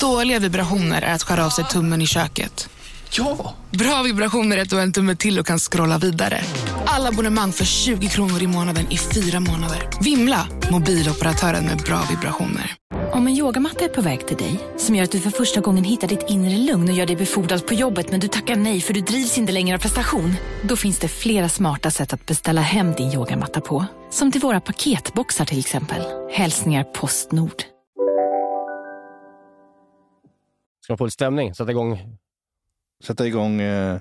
Dåliga vibrationer är att skära av sig tummen i köket. Ja! Bra vibrationer är att du har en tumme till och kan scrolla vidare. Alla abonnemang för 20 kronor i månaden i fyra månader. Vimla! Mobiloperatören med bra vibrationer. Om en yogamatta är på väg till dig, som gör att du för första gången hittar ditt inre lugn och gör dig befordrad på jobbet men du tackar nej för du drivs inte längre av prestation. Då finns det flera smarta sätt att beställa hem din yogamatta på. Som till våra paketboxar till exempel. Hälsningar Postnord. Få lite stämning? Sätta igång. Sätta igång... Eh...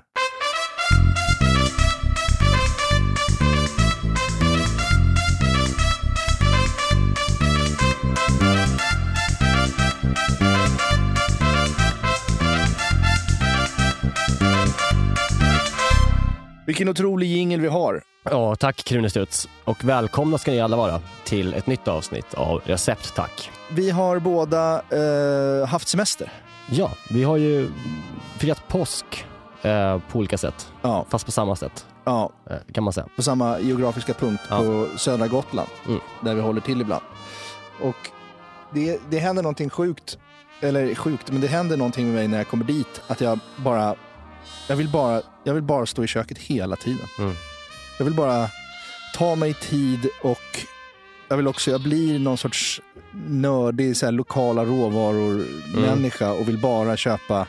Vilken otrolig jingel vi har. Ja, tack Krune Studs. Och välkomna ska ni alla vara till ett nytt avsnitt av Recept Tack. Vi har båda eh, haft semester. Ja, vi har ju firat påsk eh, på olika sätt. Ja. Fast på samma sätt, Ja, eh, kan man säga. på samma geografiska punkt Ja. på södra Gotland, Mm. där vi håller till ibland. Och det, det händer någonting sjukt, eller sjukt, men det händer någonting med mig när jag kommer dit, att jag bara, jag vill bara, jag vill bara stå i köket hela tiden. Mm. Jag vill bara ta mig tid och jag vill också, jag blir någon sorts nördig så här, lokala råvaror-människa och vill bara köpa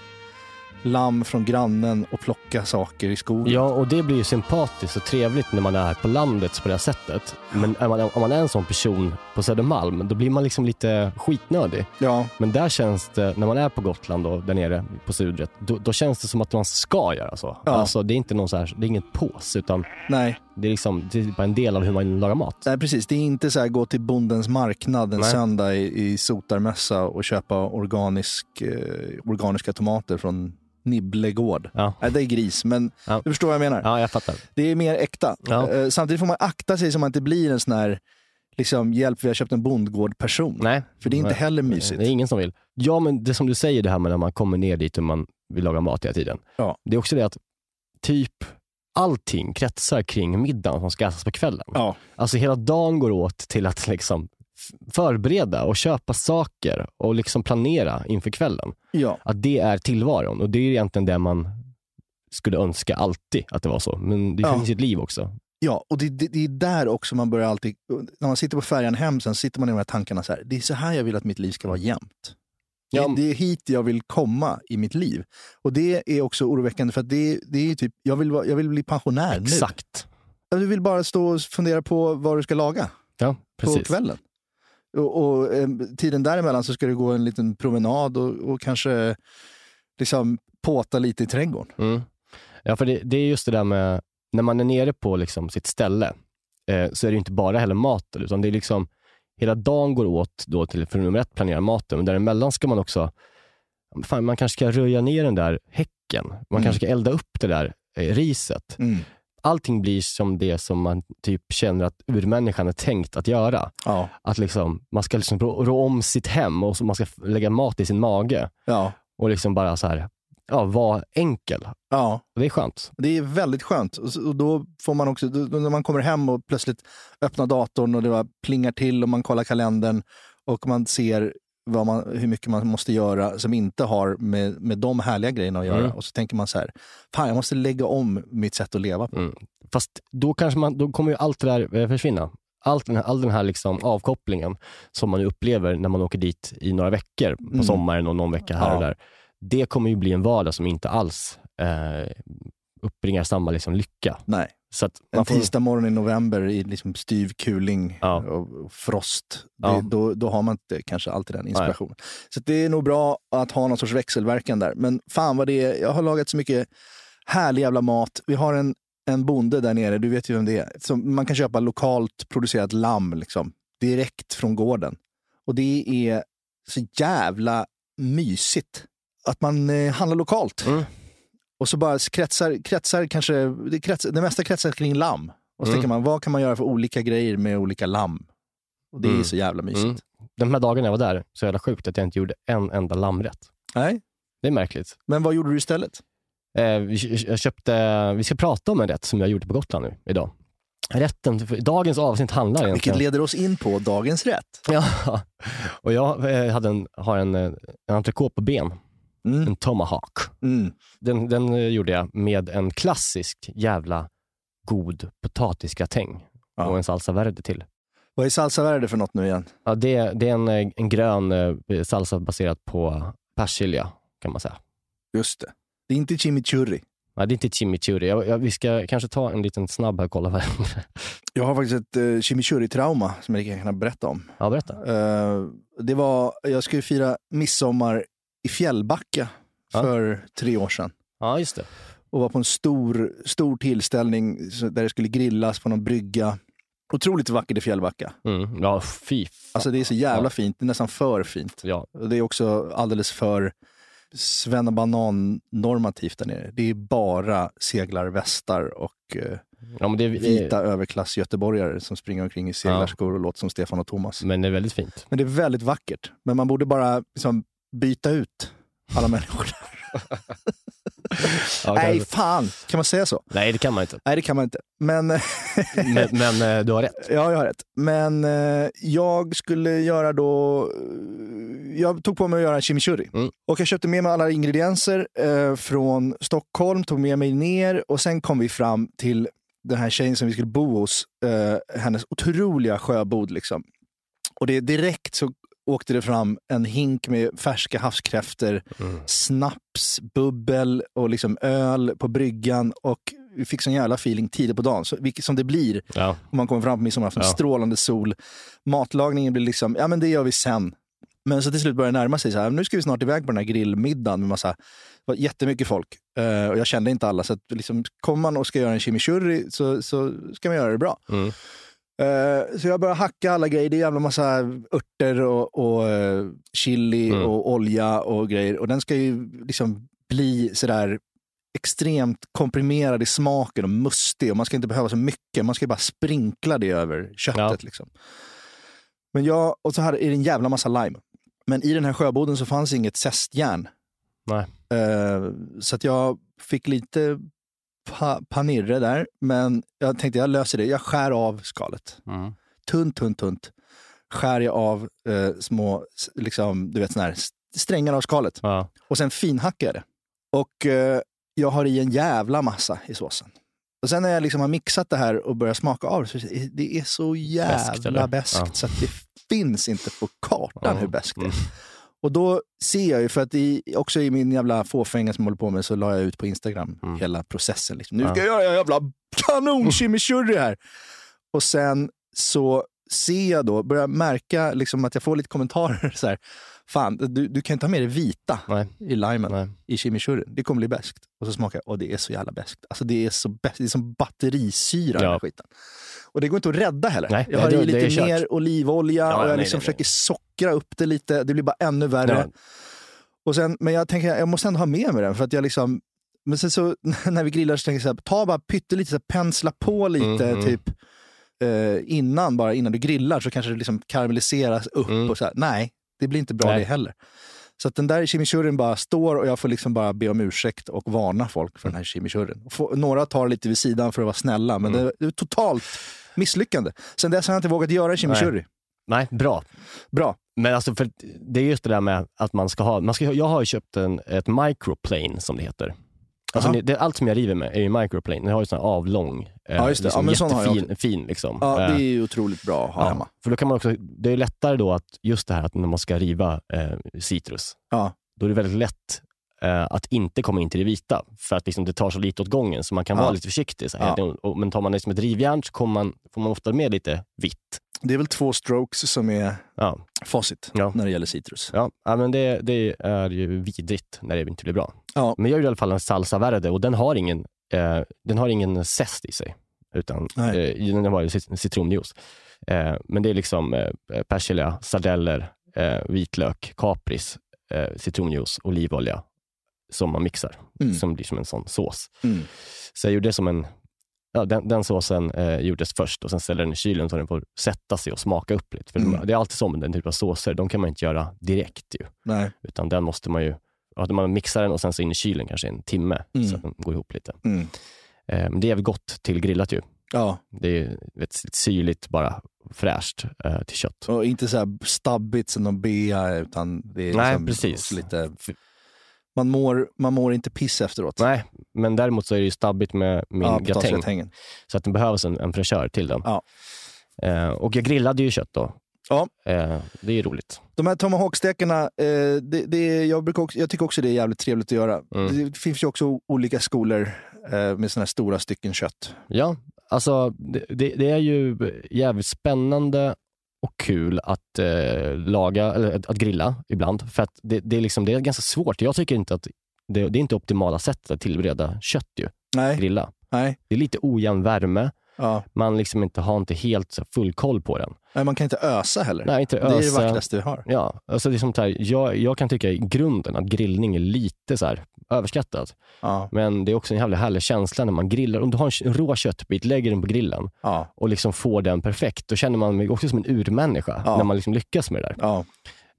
lamm från grannen och plocka saker i skogen. Ja, och det blir ju sympatiskt och trevligt när man är på landet på det här sättet. Men är man, om man är en sån person på Södermalm, då blir man liksom lite skitnödig. Ja, Men där känns det, när man är på Gotland och där nere på Sudret, då, då känns det som att man ska göra så. Ja. Alltså, det är inte någon så här, det är inget pås, utan nej. det är, liksom, det är bara en del av hur man lagar mat. Nej, precis. Det är inte så här gå till bondens marknad en Nej. söndag i, i sotarmössa och köpa organisk, eh, organiska tomater från Nibblegård. Ja. Nej, det är gris, men Ja. du förstår vad jag menar. Ja, jag fattar. Det är mer äkta. Ja. Eh, samtidigt får man akta sig så man inte blir en sån här, liksom, hjälp vi har köpt en bondgård-person. Nej. För det är inte Nej. heller mysigt. Det är ingen som vill. Ja, men det som du säger det här med när man kommer ner dit och man vill laga mat hela tiden. Ja. Det är också det att typ allting kretsar kring middagen som ska ätas på kvällen. Ja. Alltså hela dagen går åt till att liksom förbereda och köpa saker och liksom planera inför kvällen. Ja. Att det är tillvaron och det är egentligen det man skulle önska alltid att det var så. Men det Ja. finns ju ett liv också. Ja, och det, det, det är där också man börjar alltid, när man sitter på färjan hem sen sitter man i de här tankarna så här, det är så här jag vill att mitt liv ska vara jämt. Ja. Det, det är hit jag vill komma i mitt liv. Och det är också oroväckande för att det, det är typ, jag vill, jag vill bli pensionär Exakt. nu. Du vill bara stå och fundera på vad du ska laga Ja, på precis. kvällen. Och, och eh, tiden däremellan så ska du gå en liten promenad och, och kanske liksom påta lite i trädgården. Mm. Ja, för det, det är just det där med, när man är nere på liksom sitt ställe, eh, så är det inte bara heller maten, utan det är liksom, hela dagen går åt då till, för nummer ett, planera maten, men däremellan ska man också, fan, man kanske ska röja ner den där häcken, man Mm. kanske ska elda upp det där eh, riset. Mm. Allting blir som det som man typ känner att urmänniskan är tänkt att göra. Ja. Att liksom, man ska liksom rå, rå om sitt hem och man ska lägga mat i sin mage Ja. och liksom bara så här, ja, vara enkel. ja. Det är skönt. Det är väldigt skönt. Och, då får man också, då när man kommer hem och plötsligt öppnar datorn och det bara plingar till och man kollar kalendern och man ser vad man, hur mycket man måste göra som inte har med, med de härliga grejerna att göra. Mm. Och så tänker man så här, fan jag måste lägga om mitt sätt att leva på. Mm. Fast då, kanske man, då kommer ju allt det där eh, försvinna. Allt den här, all den här liksom avkopplingen som man upplever när man åker dit i några veckor på Mm. sommaren och någon vecka här och Ja. där. Det kommer ju bli en vardag som inte alls eh, uppbringar samma liksom lycka. Nej. Så En får, tisdag morgon i november i liksom styv kuling Ja. och, frost, det, Ja. då, då har man inte kanske alltid den inspirationen. Så att det är nog bra att ha någon sorts växelverkan där. Men fan vad det är, jag har lagat så mycket härlig jävla mat. Vi har en, en bonde där nere, du vet ju vem det är. Som man kan köpa lokalt producerat lamm liksom, direkt från gården. Och det är så jävla mysigt att man eh, handlar lokalt. Mm. Och så bara kretsar, kretsar kanske, det, kretsar, det mesta kretsar kring lamm. Och så Mm. tänker man, vad kan man göra för olika grejer med olika lamm? Och det är Mm. så jävla mysigt. Mm. de här dagarna jag var där, så jävla sjukt att jag inte gjorde en enda lammrätt. Nej, Det är märkligt. men vad gjorde du istället? Eh, vi- jag köpte, vi ska prata om en rätt som jag gjorde på Gotland nu idag. rätten, dagens avsnitt handlar Vilket egentligen... leder oss in på dagens rätt. Ja, och jag eh, hade en, har en, eh, en entrecote på ben, Mm. en tomahawk. Mm. Den, den eh, gjorde jag med en klassisk jävla god potatisgratäng Ja. och en salsa verde till. Vad är salsa verde för något nu igen? Ja, det, det är en, eh, en grön eh, salsa baserad på persilja kan man säga. Just det. Det är inte chimichurri. Ja, det är inte chimichurri. Jag, jag, vi ska kanske ta en liten snabb här och kolla vad. Jag har faktiskt ett uh, chimichurri-trauma som jag kan berätta om. Ja, berätta. Eh, det var, jag skulle fira midsommar i Fjällbacka Ja. för tre år sedan. Ja, just det. och var på en stor, stor tillställning där det skulle grillas på någon brygga. Otroligt vackert i Fjällbacka. Mm. Ja, fy fan. Alltså det är så jävla Ja. fint, det är nästan för fint. Ja, Det är också alldeles för svennebanan-normativt där nere. Det är bara seglarvästar och eh, ja det, vita överklass-göteborgare som springer omkring i seglarskor och låter som Stefan och Thomas. men det är väldigt fint. Men det är väldigt vackert. Men man borde bara liksom, byta ut alla människor. Ja, Nej, fan! Kan man säga så? Nej, det kan man inte. Nej, det kan man inte. Men, Men, men eh, du har rätt. ja, jag har rätt. Men eh, jag skulle göra då... eh, Jag tog på mig att göra en chimichurri. Mm. Och jag köpte med mig alla ingredienser från Stockholm, tog med mig ner och sen kom vi fram till den här tjejen som vi skulle bo hos. Hennes otroliga sjöbod. Liksom. Och det direkt så åkte det fram en hink med färska havskräftor, Mm. snaps, bubbel och liksom öl på bryggan. Och vi fick sån jävla feeling tidigt på dagen, så, vilket som det blir Ja. om man kommer fram på midsommarafton. Ja. Strålande sol. Matlagningen blir liksom, ja men det gör vi sen. Men så till slut börjar det närma sig, så här, nu ska vi snart iväg på den här grillmiddagen med massa, det var jättemycket folk. Eh, och jag kände inte alla, så att liksom, kommer man och ska göra en chimichurri så, så ska man göra det bra. Mm. Eh, så jag börjar hacka alla grejer. Det är jävla massa örter och, och eh, chili Mm. och olja och grejer. Och den ska ju liksom bli sådär extremt komprimerad i smaken och mustig. Och man ska inte behöva så mycket. Man ska ju bara sprinkla det över köttet. Ja. Liksom. Men jag, och så hade, är det en jävla massa lime. Men i den här sjöboden så fanns inget zestjärn. Nej. Eh, så att jag fick lite pa, panirre där. Men jag tänkte jag löser det. Jag skär av skalet. Mm. Tunt, tunt, tunt. Skär jag av eh, små liksom, du vet, här strängar av skalet. Ja. Och sen finhackar jag det. Och eh, jag har i en jävla massa i såsen. Och sen när jag liksom har mixat det här och börjar smaka av det, så är det är så Beskt, jävla beskt Ja. så att det finns inte på kartan Ja. hur beskt det är. Och då ser jag ju, för att i, också i min jävla fåfänga som jag håller på med så la jag ut på Instagram Mm. hela processen. Liksom. Nu ska jag göra en jävla kanon chimichurri här! Och sen så ser jag då, börjar märka liksom att jag får lite kommentarer så här. Fan, du, du kan inte ha med det vita Nej. i limen Nej. i chimichurri. Det kommer bli beskt. Och så smakar jag, och det är så jävla beskt. Alltså det är så beskt. Det är som batterisyra den här Ja. skiten. Och det går inte att rädda heller. Nej, jag har det- i lite kört. mer olivolja Ja, och jag nej, liksom nej, nej. försöker sockra upp det lite. Det blir bara ännu värre. Ja. Och sen, men jag tänker, jag måste ändå ha med mig den. För att jag liksom, men sen så när vi grillar så tänker jag så här, ta bara pyttelite, så här, pensla på lite mm. typ eh, innan, bara innan du grillar så kanske det liksom karamelliseras upp. Mm. och så här. Nej, det blir inte bra Nej. det heller. Så att den där chimichurrin bara står och jag får liksom bara be om ursäkt och varna folk för den här chimichurrin. Få- Några tar lite vid sidan för att vara snälla, men Mm. det, är totalt misslyckande. Sen dess har jag inte vågat göra en chimichurri. Nej, bra. Bra. Men alltså, för det är just det där med att man ska ha, man ska, jag har köpt en, ett microplane som det heter. Alltså, det, allt som jag river med är ju microplane. Den har ju sån här avlång, eh, Ja, just det. liksom Ja, men sån jättefin fin, liksom. Ja, det Eh, är ju otroligt bra att ha hemma. För då kan man också, det är lättare då att just det här att när man ska riva eh, citrus, Ja. då är det väldigt lätt eh, att inte komma in till det vita. För att liksom, det tar så lite åt gången så man kan Ja. vara lite försiktig. Så här. Ja. Men tar man liksom ett rivjärn så kommer man, får man ofta med lite vitt. Det är väl två strokes som är Ja, facit Ja. när det gäller citrus. ja, ja men det, det är ju vidrigt när det inte blir bra. Ja. Men jag gjorde i alla fall en salsa verde och den har ingen, eh, den har ingen zest i sig. Utan eh, den har ju cit- citronjuice. Eh, men det är liksom eh, persilja, sardeller, eh, vitlök, kapris, eh, citronjuice, olivolja som man mixar. Mm. Som blir som en sån sås. Mm. Så jag gjorde som en Ja, den, den såsen eh, gjordes först och sen ställde den i kylen så den får sätta sig och smaka upp lite. För Mm. Det är alltid så med den typen av såser, de kan man inte göra direkt. Ju. Nej. Utan den måste man ju, att man mixar den och sen så in i kylen kanske en timme Mm. så att den går ihop lite. Mm. Men det är väl gott till grillat ju. Ja, Det är vet, syrligt bara, fräscht eh, till kött. och inte så här stabbigt som någon bea, utan det är Nej, liksom precis. lite... Man mår, man mår inte piss efteråt. Nej, men däremot så är det ju stabbigt med min ja, gratäng. Så att det behövs en, en fräschör till den. Ja. Eh, och jag grillade ju kött då. Ja. Eh, det är roligt. De här tomahawkstekarna, eh, det, det, jag, brukar också, jag tycker också det är jävligt trevligt att göra. Mm. Det finns ju också olika skolor eh, med såna här stora stycken kött. Ja, alltså det, det, är ju jävligt spännande och kul att eh, laga, eller att, att grilla ibland. För att det, det, är liksom, det är ganska svårt. Jag tycker inte att det, det är inte optimala sättet att tillbereda kött ju, Nej, grilla. nej. Det är lite ojämn värme. Ja. Man liksom inte har inte helt så full koll på den. nej, man kan inte ösa heller. Nej, inte Det är det ösa. vackraste vi har. Ja, alltså det som så här, jag, jag kan tycka i grunden att grillning är lite så här överskattat. Ja, Men det är också en jävla härlig känsla när man grillar. Om du har en rå köttbit, lägger den på grillen ja, och liksom får den perfekt, då känner man också som en urmänniska Ja. när man liksom lyckas med det där.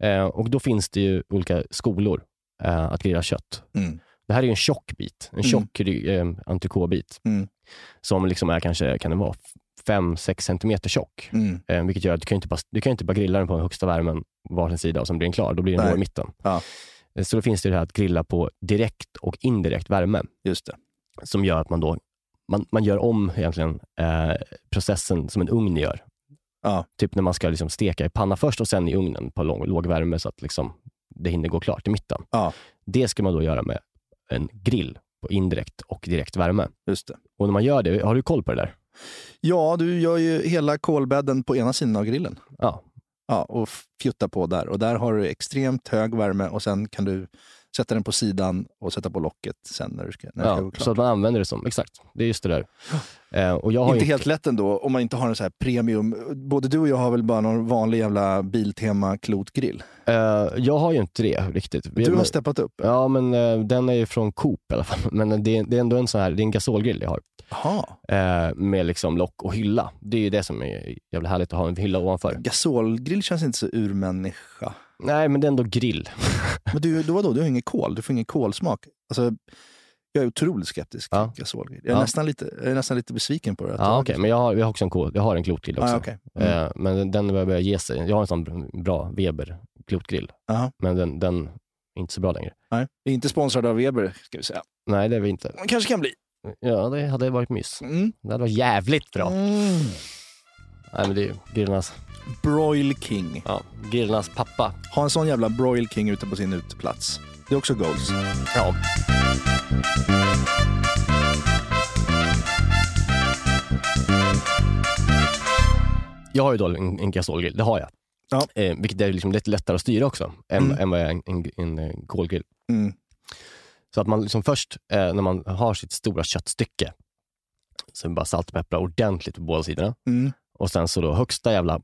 Eh, och då finns det ju olika skolor eh, att grilla kött. Mm. Det här är ju en tjock bit, en Mm. tjock eh, entrecôte-bit Mm. som liksom är kanske, kan det vara, 5-6 centimeter tjock. Mm. Eh, vilket gör att du kan inte bara, du kan inte bara grilla den på högsta värmen varsin sida och sen blir den klar. Då blir den rå i mitten. Ja. Eh, Så då finns det det här att grilla på direkt och indirekt värme Just det. som gör att man då man, man gör om egentligen eh, processen som en ugn gör. Ja. Typ när man ska liksom steka i panna först och sen i ugnen på låg, låg värme så att liksom det hinner gå klart i mitten. Ja. Det ska man då göra med en grill på indirekt och direkt värme. Just det. Och när man gör det, har du koll på det där? Ja, du gör ju hela kolbädden på ena sidan av grillen. Ja, Ja, och fjutta på där. Och där har du extremt hög värme och sen kan du sätta den på sidan och sätta på locket sen när du ska, när det ska ja gå klart. så att man använder det som, exakt, det är just det där. Eh, och jag har Inte ju helt lätt ändå om man inte har en så här premium. Både du och jag har väl bara någon vanlig jävla Biltema klotgrill. eh, jag har ju inte det riktigt. Vi- Du har men- steppat upp. Ja, men eh, den är ju från Coop i alla fall. Men det, är- det är ändå en sån här, det är en gasolgrill jag har. Jaha. Eh, med liksom lock och hylla. Det är ju det som är jävligt härligt att ha en hylla ovanför. Gasolgrill känns inte så urmänniska. Nej, men det är ändå grill. Men du, då vadå, du har ingen kol? Du får ingen kolsmak? Alltså, jag är otroligt skeptisk Ja. till gasolgrill. Jag är, Ja. nästan lite, jag är nästan lite besviken på det. Ja, det. men jag har, jag har också en kol, jag har en klotgrill också. Ah, okej. Mm. eh, men den, börjar ge sig. Jag har en sån bra Weber klotgrill, Aha. men den, den är inte så bra längre. Nej. Vi är inte sponsrade av Weber, ska vi säga. Nej, det är vi inte. Man kanske kan bli. Ja, det hade varit mys. Mm. Det hade varit jävligt bra. Mm. Nej, men det är ju grillarnas, Broil King. ja, grillarnas pappa. Ha en sån jävla Broil King ute på sin uteplats. Det är också goals. Ja. Jag har ju då en, en gasolgrill, det har jag. Ja. Eh, vilket är liksom lite lättare att styra också än, Mm. än vad är en, en, en, en kolgrill. Mm. Så att man liksom först, eh, när man har sitt stora köttstycke, så bara salt och peppra ordentligt på båda sidorna. Mm. Och sen så då högsta jävla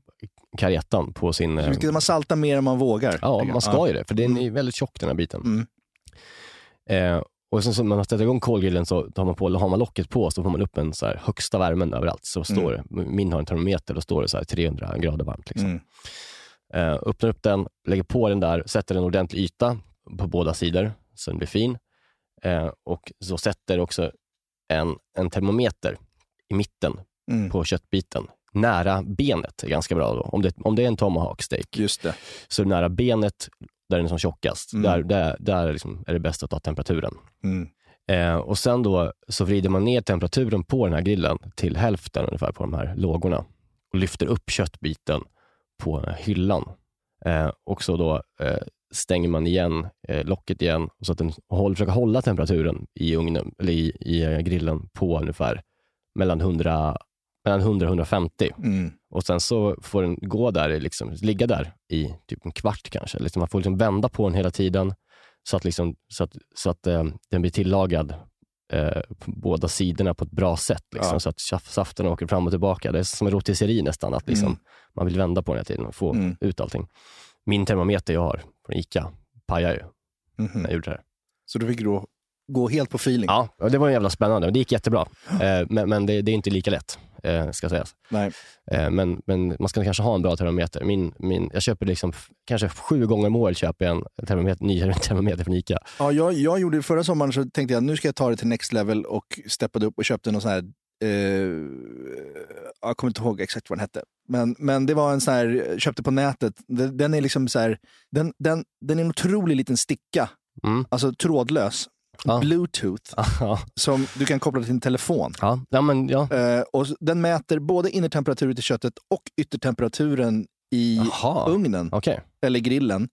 karietan på sin... Ska man salta mer än man vågar? ja, man ska ju det, för den är väldigt tjock den här biten. Mm. Eh, och sen så när man sätter igång kolgrillen så tar man på, har man locket på så får man upp en så här högsta värmen överallt. Så står det, min har en termometer, då står det så här 300 grader varmt. Liksom. Mm. Eh, öppnar upp den, lägger på den där, sätter en ordentlig yta på båda sidor så den blir fin. Eh, och så sätter också en, en termometer i mitten Mm. på köttbiten. Nära benet är ganska bra då. Om det, om det är en tomahawk steak Just det. så nära benet, där den är som tjockast, Mm. där, där, där liksom är det bäst att ta temperaturen. Mm. Eh, och sen då så vrider man ner temperaturen på den här grillen till hälften ungefär på de här lågorna och lyfter upp köttbiten på hyllan. Eh, och så då eh, stänger man igen eh, locket igen så att den håll, försöker hålla temperaturen i ugnen eller i, i eh, grillen på ungefär mellan 100 mellan 100 och 150. Mm. Och sen så får den gå där, liksom, ligga där i typ en kvart kanske. Liksom man får liksom vända på den hela tiden så att, liksom, så att, så att eh, den blir tillagad eh, på båda sidorna på ett bra sätt. Liksom, Ja. Så att saf- saften åker fram och tillbaka. Det är som en rotisserie nästan, att liksom, Mm. man vill vända på den hela tiden och få Mm. ut allting. Min termometer jag har från ICA pajar ju Mhm. när jag gjorde det här. Så du fick då gå helt på feeling? Ja, det var jävla spännande. Det gick jättebra. Eh, men men det, det är inte lika lätt, eh, ska sägas. Nej. Eh, Men, men man ska kanske ha en bra termometer. Min, min, jag köper liksom, kanske sju gånger om året köper jag en termometer, ny termometer från ICA. Ja, jag, jag gjorde förra sommaren så tänkte jag nu ska jag ta det till next level och steppade upp och köpte någon sån här eh, jag kommer inte ihåg exakt vad den hette. Men, men det var en sån här, köpte på nätet. Den, den är liksom så här, den, den, den är en otrolig liten sticka. Mm. Alltså trådlös. Ja. Bluetooth. Ja, Som du kan koppla till din telefon. ja. ja men ja. Eh, och den mäter både innertemperaturen till köttet och yttertemperaturen i Jaha. ugnen Okej. eller grillen.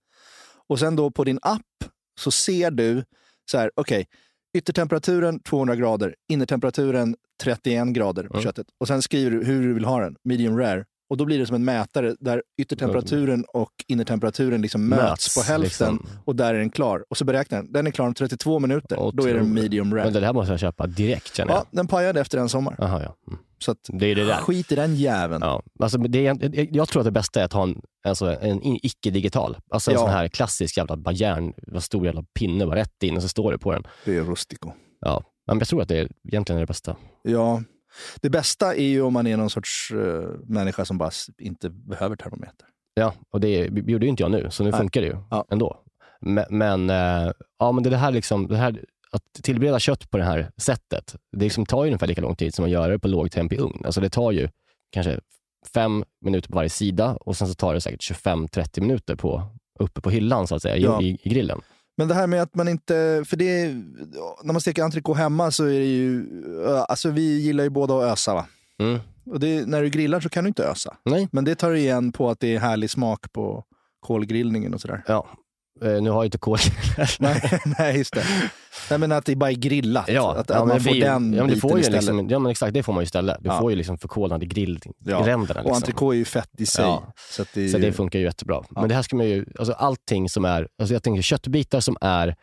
Och sen då på din app så ser du så här, okej, yttertemperaturen 200 grader, innertemperaturen 31 grader på Mm. köttet. Och sen skriver du hur du vill ha den, medium rare. Och då blir det som en mätare där yttertemperaturen och innertemperaturen liksom möts, Möts, på hälften liksom. och där är den klar. Och så beräknar den, den är klar om 32 minuter. Då är den Otroligt. medium rare. Men det här måste jag köpa direkt känner Ja, jag. den pajade efter en sommar. Jaha, ja. Mm. Så att, Det är det där. skit i den jäveln. Ja. Alltså, det är, jag- tror att det bästa är att ha en, alltså, en icke-digital. Alltså en Ja. sån här klassisk jävla bara järn, vad stor jävla pinne bara rätt in och så står det på den. Det är rustico. Ja. Men jag tror att det är egentligen är det bästa. Ja, det bästa är ju om man är någon sorts eh, människa som bara inte behöver termometer. Ja, och det gjorde ju inte jag nu, så nu Nej. funkar det ju Ja. ändå. Men, men, eh, ja, men det här, liksom, det här att tillbereda kött på det här sättet, det liksom tar ju ungefär lika lång tid som att göra det på låg temp i ugn. Alltså det tar ju kanske fem minuter på varje sida och sen så tar det säkert 25-30 minuter på, uppe på hyllan så att säga, Ja. i, i grillen. Men det här med att man inte, för det är, när man steker entrecote hemma så är det ju, alltså vi gillar ju båda att ösa va. Mm. Och det, när du grillar så kan du inte ösa. Nej. Men det tar igen på att det är härlig smak på kolgrillningen och sådär. Ja, nu har jag inte kol. nej, nej, just det. Nej, men att det bara är grillat. Ja, att, ja, att men man får ju- den ja, men får ju istället. liksom, Ja men exakt, det får man ju istället. Du Ja. får ju liksom förkolnade grillränderna. Ja. Liksom. Och entrecote är ju fett i sig. Ja. Så, det, Så det funkar ju jättebra. Men det här ska man ju, alltså allting som är, alltså jag tänker köttbitar som är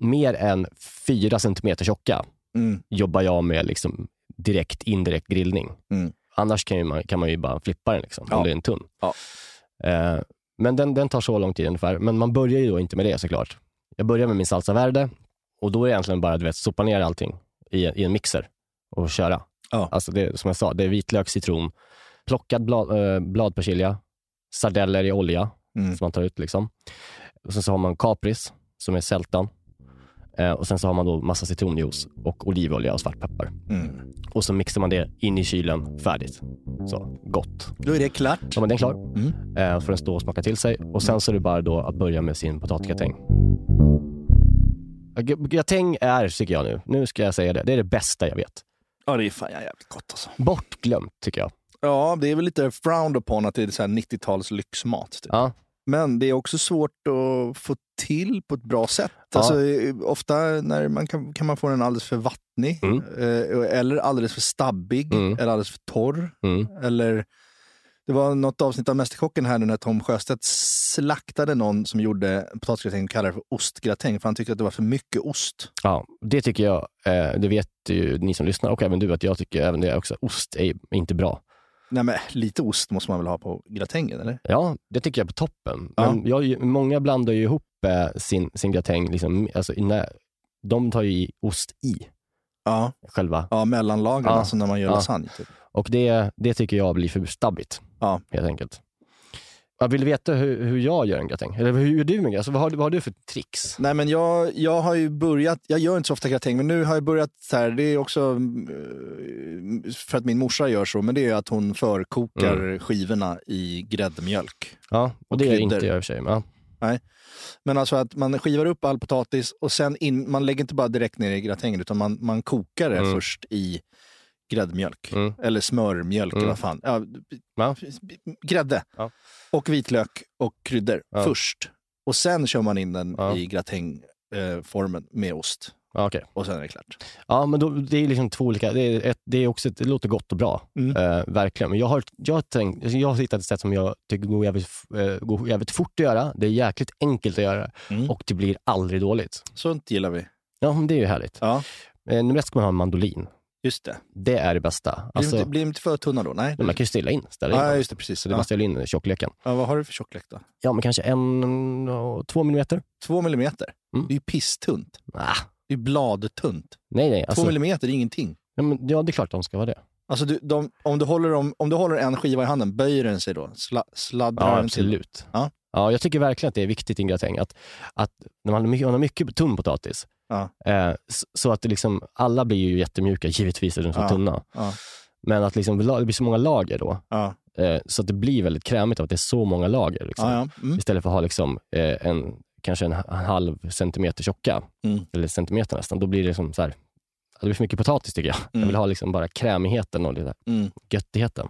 mer än fyra centimeter tjocka mm, jobbar jag med liksom direkt indirekt grillning. Mm. Annars kan, man, kan man ju bara flippa den liksom, Ja. om det är en tunn. Ja. Eh, men den, den tar så lång tid ungefär. Men man börjar ju då inte med det såklart. Jag börjar med min salsa verde och då är det egentligen bara att sopa ner allting i, i en mixer och köra. Ja. Alltså det, som jag sa, det är vitlök, citron, plockad blad, eh, bladpersilja, sardeller i olja Mm. som man tar ut. Liksom. Och sen så har man kapris som är sältan. Eh, och sen så har man då massa citronjuice och olivolja och svartpeppar. Mm. Och så mixar man det in i kylen, färdigt. Så, gott. Då är det klart. Ja, men den är klar. Mm. Eh, får den stå och smaka till sig. Och sen så är det bara då att börja med sin potatisgratäng. Gratäng är, tycker jag nu, nu ska jag säga det, det är det bästa jag vet. Ja, det är fan jävligt gott alltså. Bortglömt tycker jag. Ja, det är väl lite frowned upon att det är så här 90-tals lyxmat. Typ. Ja, Men det är också svårt att få till på ett bra sätt. Ja. Alltså, eh, ofta när man kan, kan man få den alldeles för vattnig, Mm. eh, eller alldeles för stabbig, Mm. eller alldeles för torr. mm. Eller, det var något avsnitt av Mästerkocken här nu när Tom Sjöstedt slaktade någon som gjorde potatisgratäng och kallade det för ostgratäng, för han tyckte att det var för mycket ost. ja det tycker jag, eh, det vet ju ni som lyssnar och även du, att jag tycker även det också. Ost är inte bra. Nej, men lite ost måste man väl ha på gratängen, eller? Ja, det tycker jag på toppen. Ja. Men jag, många blandar ju ihop eh, sin, sin gratäng, liksom, alltså, i nä- de tar ju i ost i Ja, själva. ja mellanlagren, Ja. alltså när man gör Ja. lasagne. Typ. Och det, det tycker jag blir för stabbigt, Ja. helt enkelt. Jag vill veta hur, hur jag gör en gratäng. Eller hur gör du med alltså, vad, har, du- vad har du för tricks? Nej, men jag, jag har ju börjat, jag gör inte så ofta gratäng, men nu har jag börjat så här, det är också eh, för att min morsa gör så, men det är att hon förkokar skivorna i gräddmjölk. Ja, och, Och det är kryddor. inte jag i och för sig. Men, ja. Men alltså att man skivar upp all potatis och sen in, man lägger inte bara direkt ner i gratängen utan man, man kokar det Mm. först i gräddmjölk. Mm. Eller smörmjölk Mm. eller vad fan. Ja, Ja. Grädde. Ja. Och vitlök och kryddor Ja. först. Och sen kör man in den i gratängformen med ost. Okej. Och sen är det klart. Ja, men då, det är liksom två olika, det, är ett, det, är också ett, det låter gott och bra. Mm. Eh, verkligen. Men jag har, jag, har tänkt, alltså, jag har hittat ett sätt som jag tycker går jävligt, eh, går jävligt fort att göra. Det är jäkligt enkelt att göra Mm. och det blir aldrig dåligt. Sånt gillar vi. Ja, men det är ju härligt. Ja, Eh, ett ska man ha en mandolin. Just det. Det är det bästa. Blir, Alltså, de inte, blir de inte för tunna då? Nej. men man kan ju ställa in. Ställa in dem. just det. Precis. Så det Ja. man ställer in tjockleken. Ja, vad har du för tjocklek då? Ja, men kanske en, och två millimeter. Två millimeter? Mm. Det är ju pisstunt. Ah, Det är bladtunt. nej, nej. Två Alltså, millimeter är ingenting. ja, men, ja, det är klart de ska vara det. Alltså du, de, om, du håller dem, om du håller en skiva i handen, böjer den sig då? Sla, sladdrar Ja, den till? absolut. Ja. Ja, jag tycker verkligen att det är viktigt i en gratäng. Att, att när man har mycket, man har mycket tunn potatis, Ja. eh, så att det liksom, alla blir ju jättemjuka, givetvis är de så Ja. tunna. Ja. Men att liksom, det blir så många lager då, eh, så att det blir väldigt krämigt av att det är så många lager. Liksom. Mm. Istället för att ha liksom, eh, en, kanske en, ha- en halv centimeter tjocka, Mm. eller centimeter nästan. Då blir det som så här, det blir för mycket potatis tycker jag. Jag Mm. vill ha liksom bara krämigheten och lite Mm. göttigheten.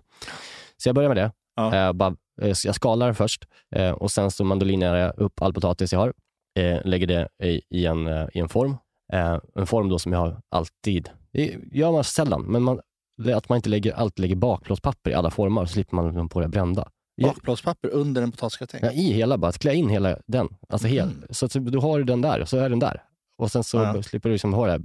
Så jag börjar med det. Ja. Eh, bara, eh, jag skalar först eh, och sen så mandolinerar jag upp all potatis jag har. Eh, lägger det i, i, en, eh, i en form. Eh, en form då som jag har alltid. Det gör man sällan, men man, att man inte lägger, alltid lägger bakplåtspapper i alla former så slipper man dem på det brända. Bakplåtspapper under en potatisgratäng? Ja, I hela, bara att klä in hela den. Alltså hel, Mm. Så att du har den där och så är den där. Och sen så Ja. slipper du liksom ha det här,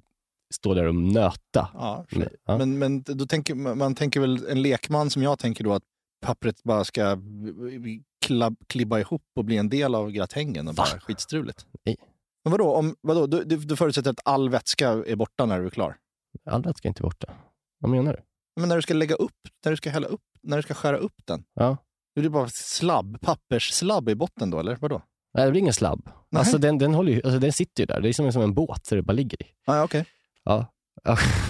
stå där och nöta. Ja, Mm, ja. Men, men då tänker, man tänker väl, en lekman som jag tänker då att pappret bara ska klabb, klibba ihop och bli en del av gratängen och Va? bara skitstruligt. Nej. Men vadå, om, vadå? Du, du, du förutsätter att all vätska är borta när du är klar? All vätska är inte borta. Vad menar du? Men när du ska lägga upp, när du ska hälla upp, när du ska skära upp den? Ja. Är det bara slabb, pappersslabb i botten då, eller vadå? Nej, det blir ingen slabb. Nej. Alltså, den, den, håller ju, alltså, den sitter ju där. Det är som, en- som en båt där det bara ligger i. Ah, ja, okej. Ja.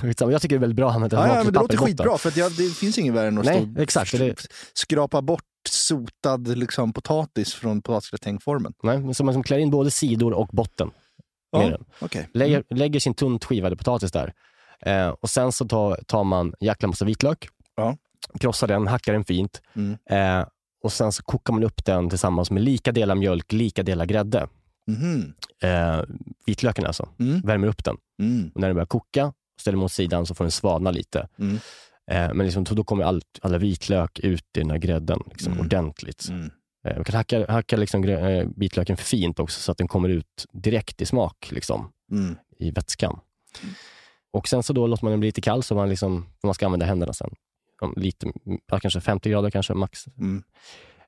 Skitsamma. jag tycker det är väldigt bra att använda Ja, ja, men det låter skitbra, för att jag, det finns ingen värre än att Nej, stå exakt, det skrapa bort sotad liksom, potatis från potatisgratängformen. Nej, men så man som klär in både sidor och botten. Ja, med den. okej. Lägger, lägger sin tunt skivade potatis där. Eh, och sen så tar, tar man jäkla massa vitlök, Ja. krossar den, hackar den fint. Mm. Eh, och sen så kokar man upp den tillsammans med lika delar mjölk, lika delar grädde. Mhm. Eh, vitlöken alltså. Mm. Värmer upp den. Mm. Och när den börjar koka, ställer man åt sidan så får den svalna lite. Mm. Eh, men liksom, då kommer allt, alla vitlök ut i den här grädden liksom, Mm. ordentligt. Mm. Eh, man kan hacka, hacka liksom, eh, vitlöken fint också så att den kommer ut direkt i smak liksom, Mm. i vätskan. Och sen så då låter man den bli lite kall så man, liksom, man ska använda händerna sen. Lite, kanske 50 grader kanske max. Mm.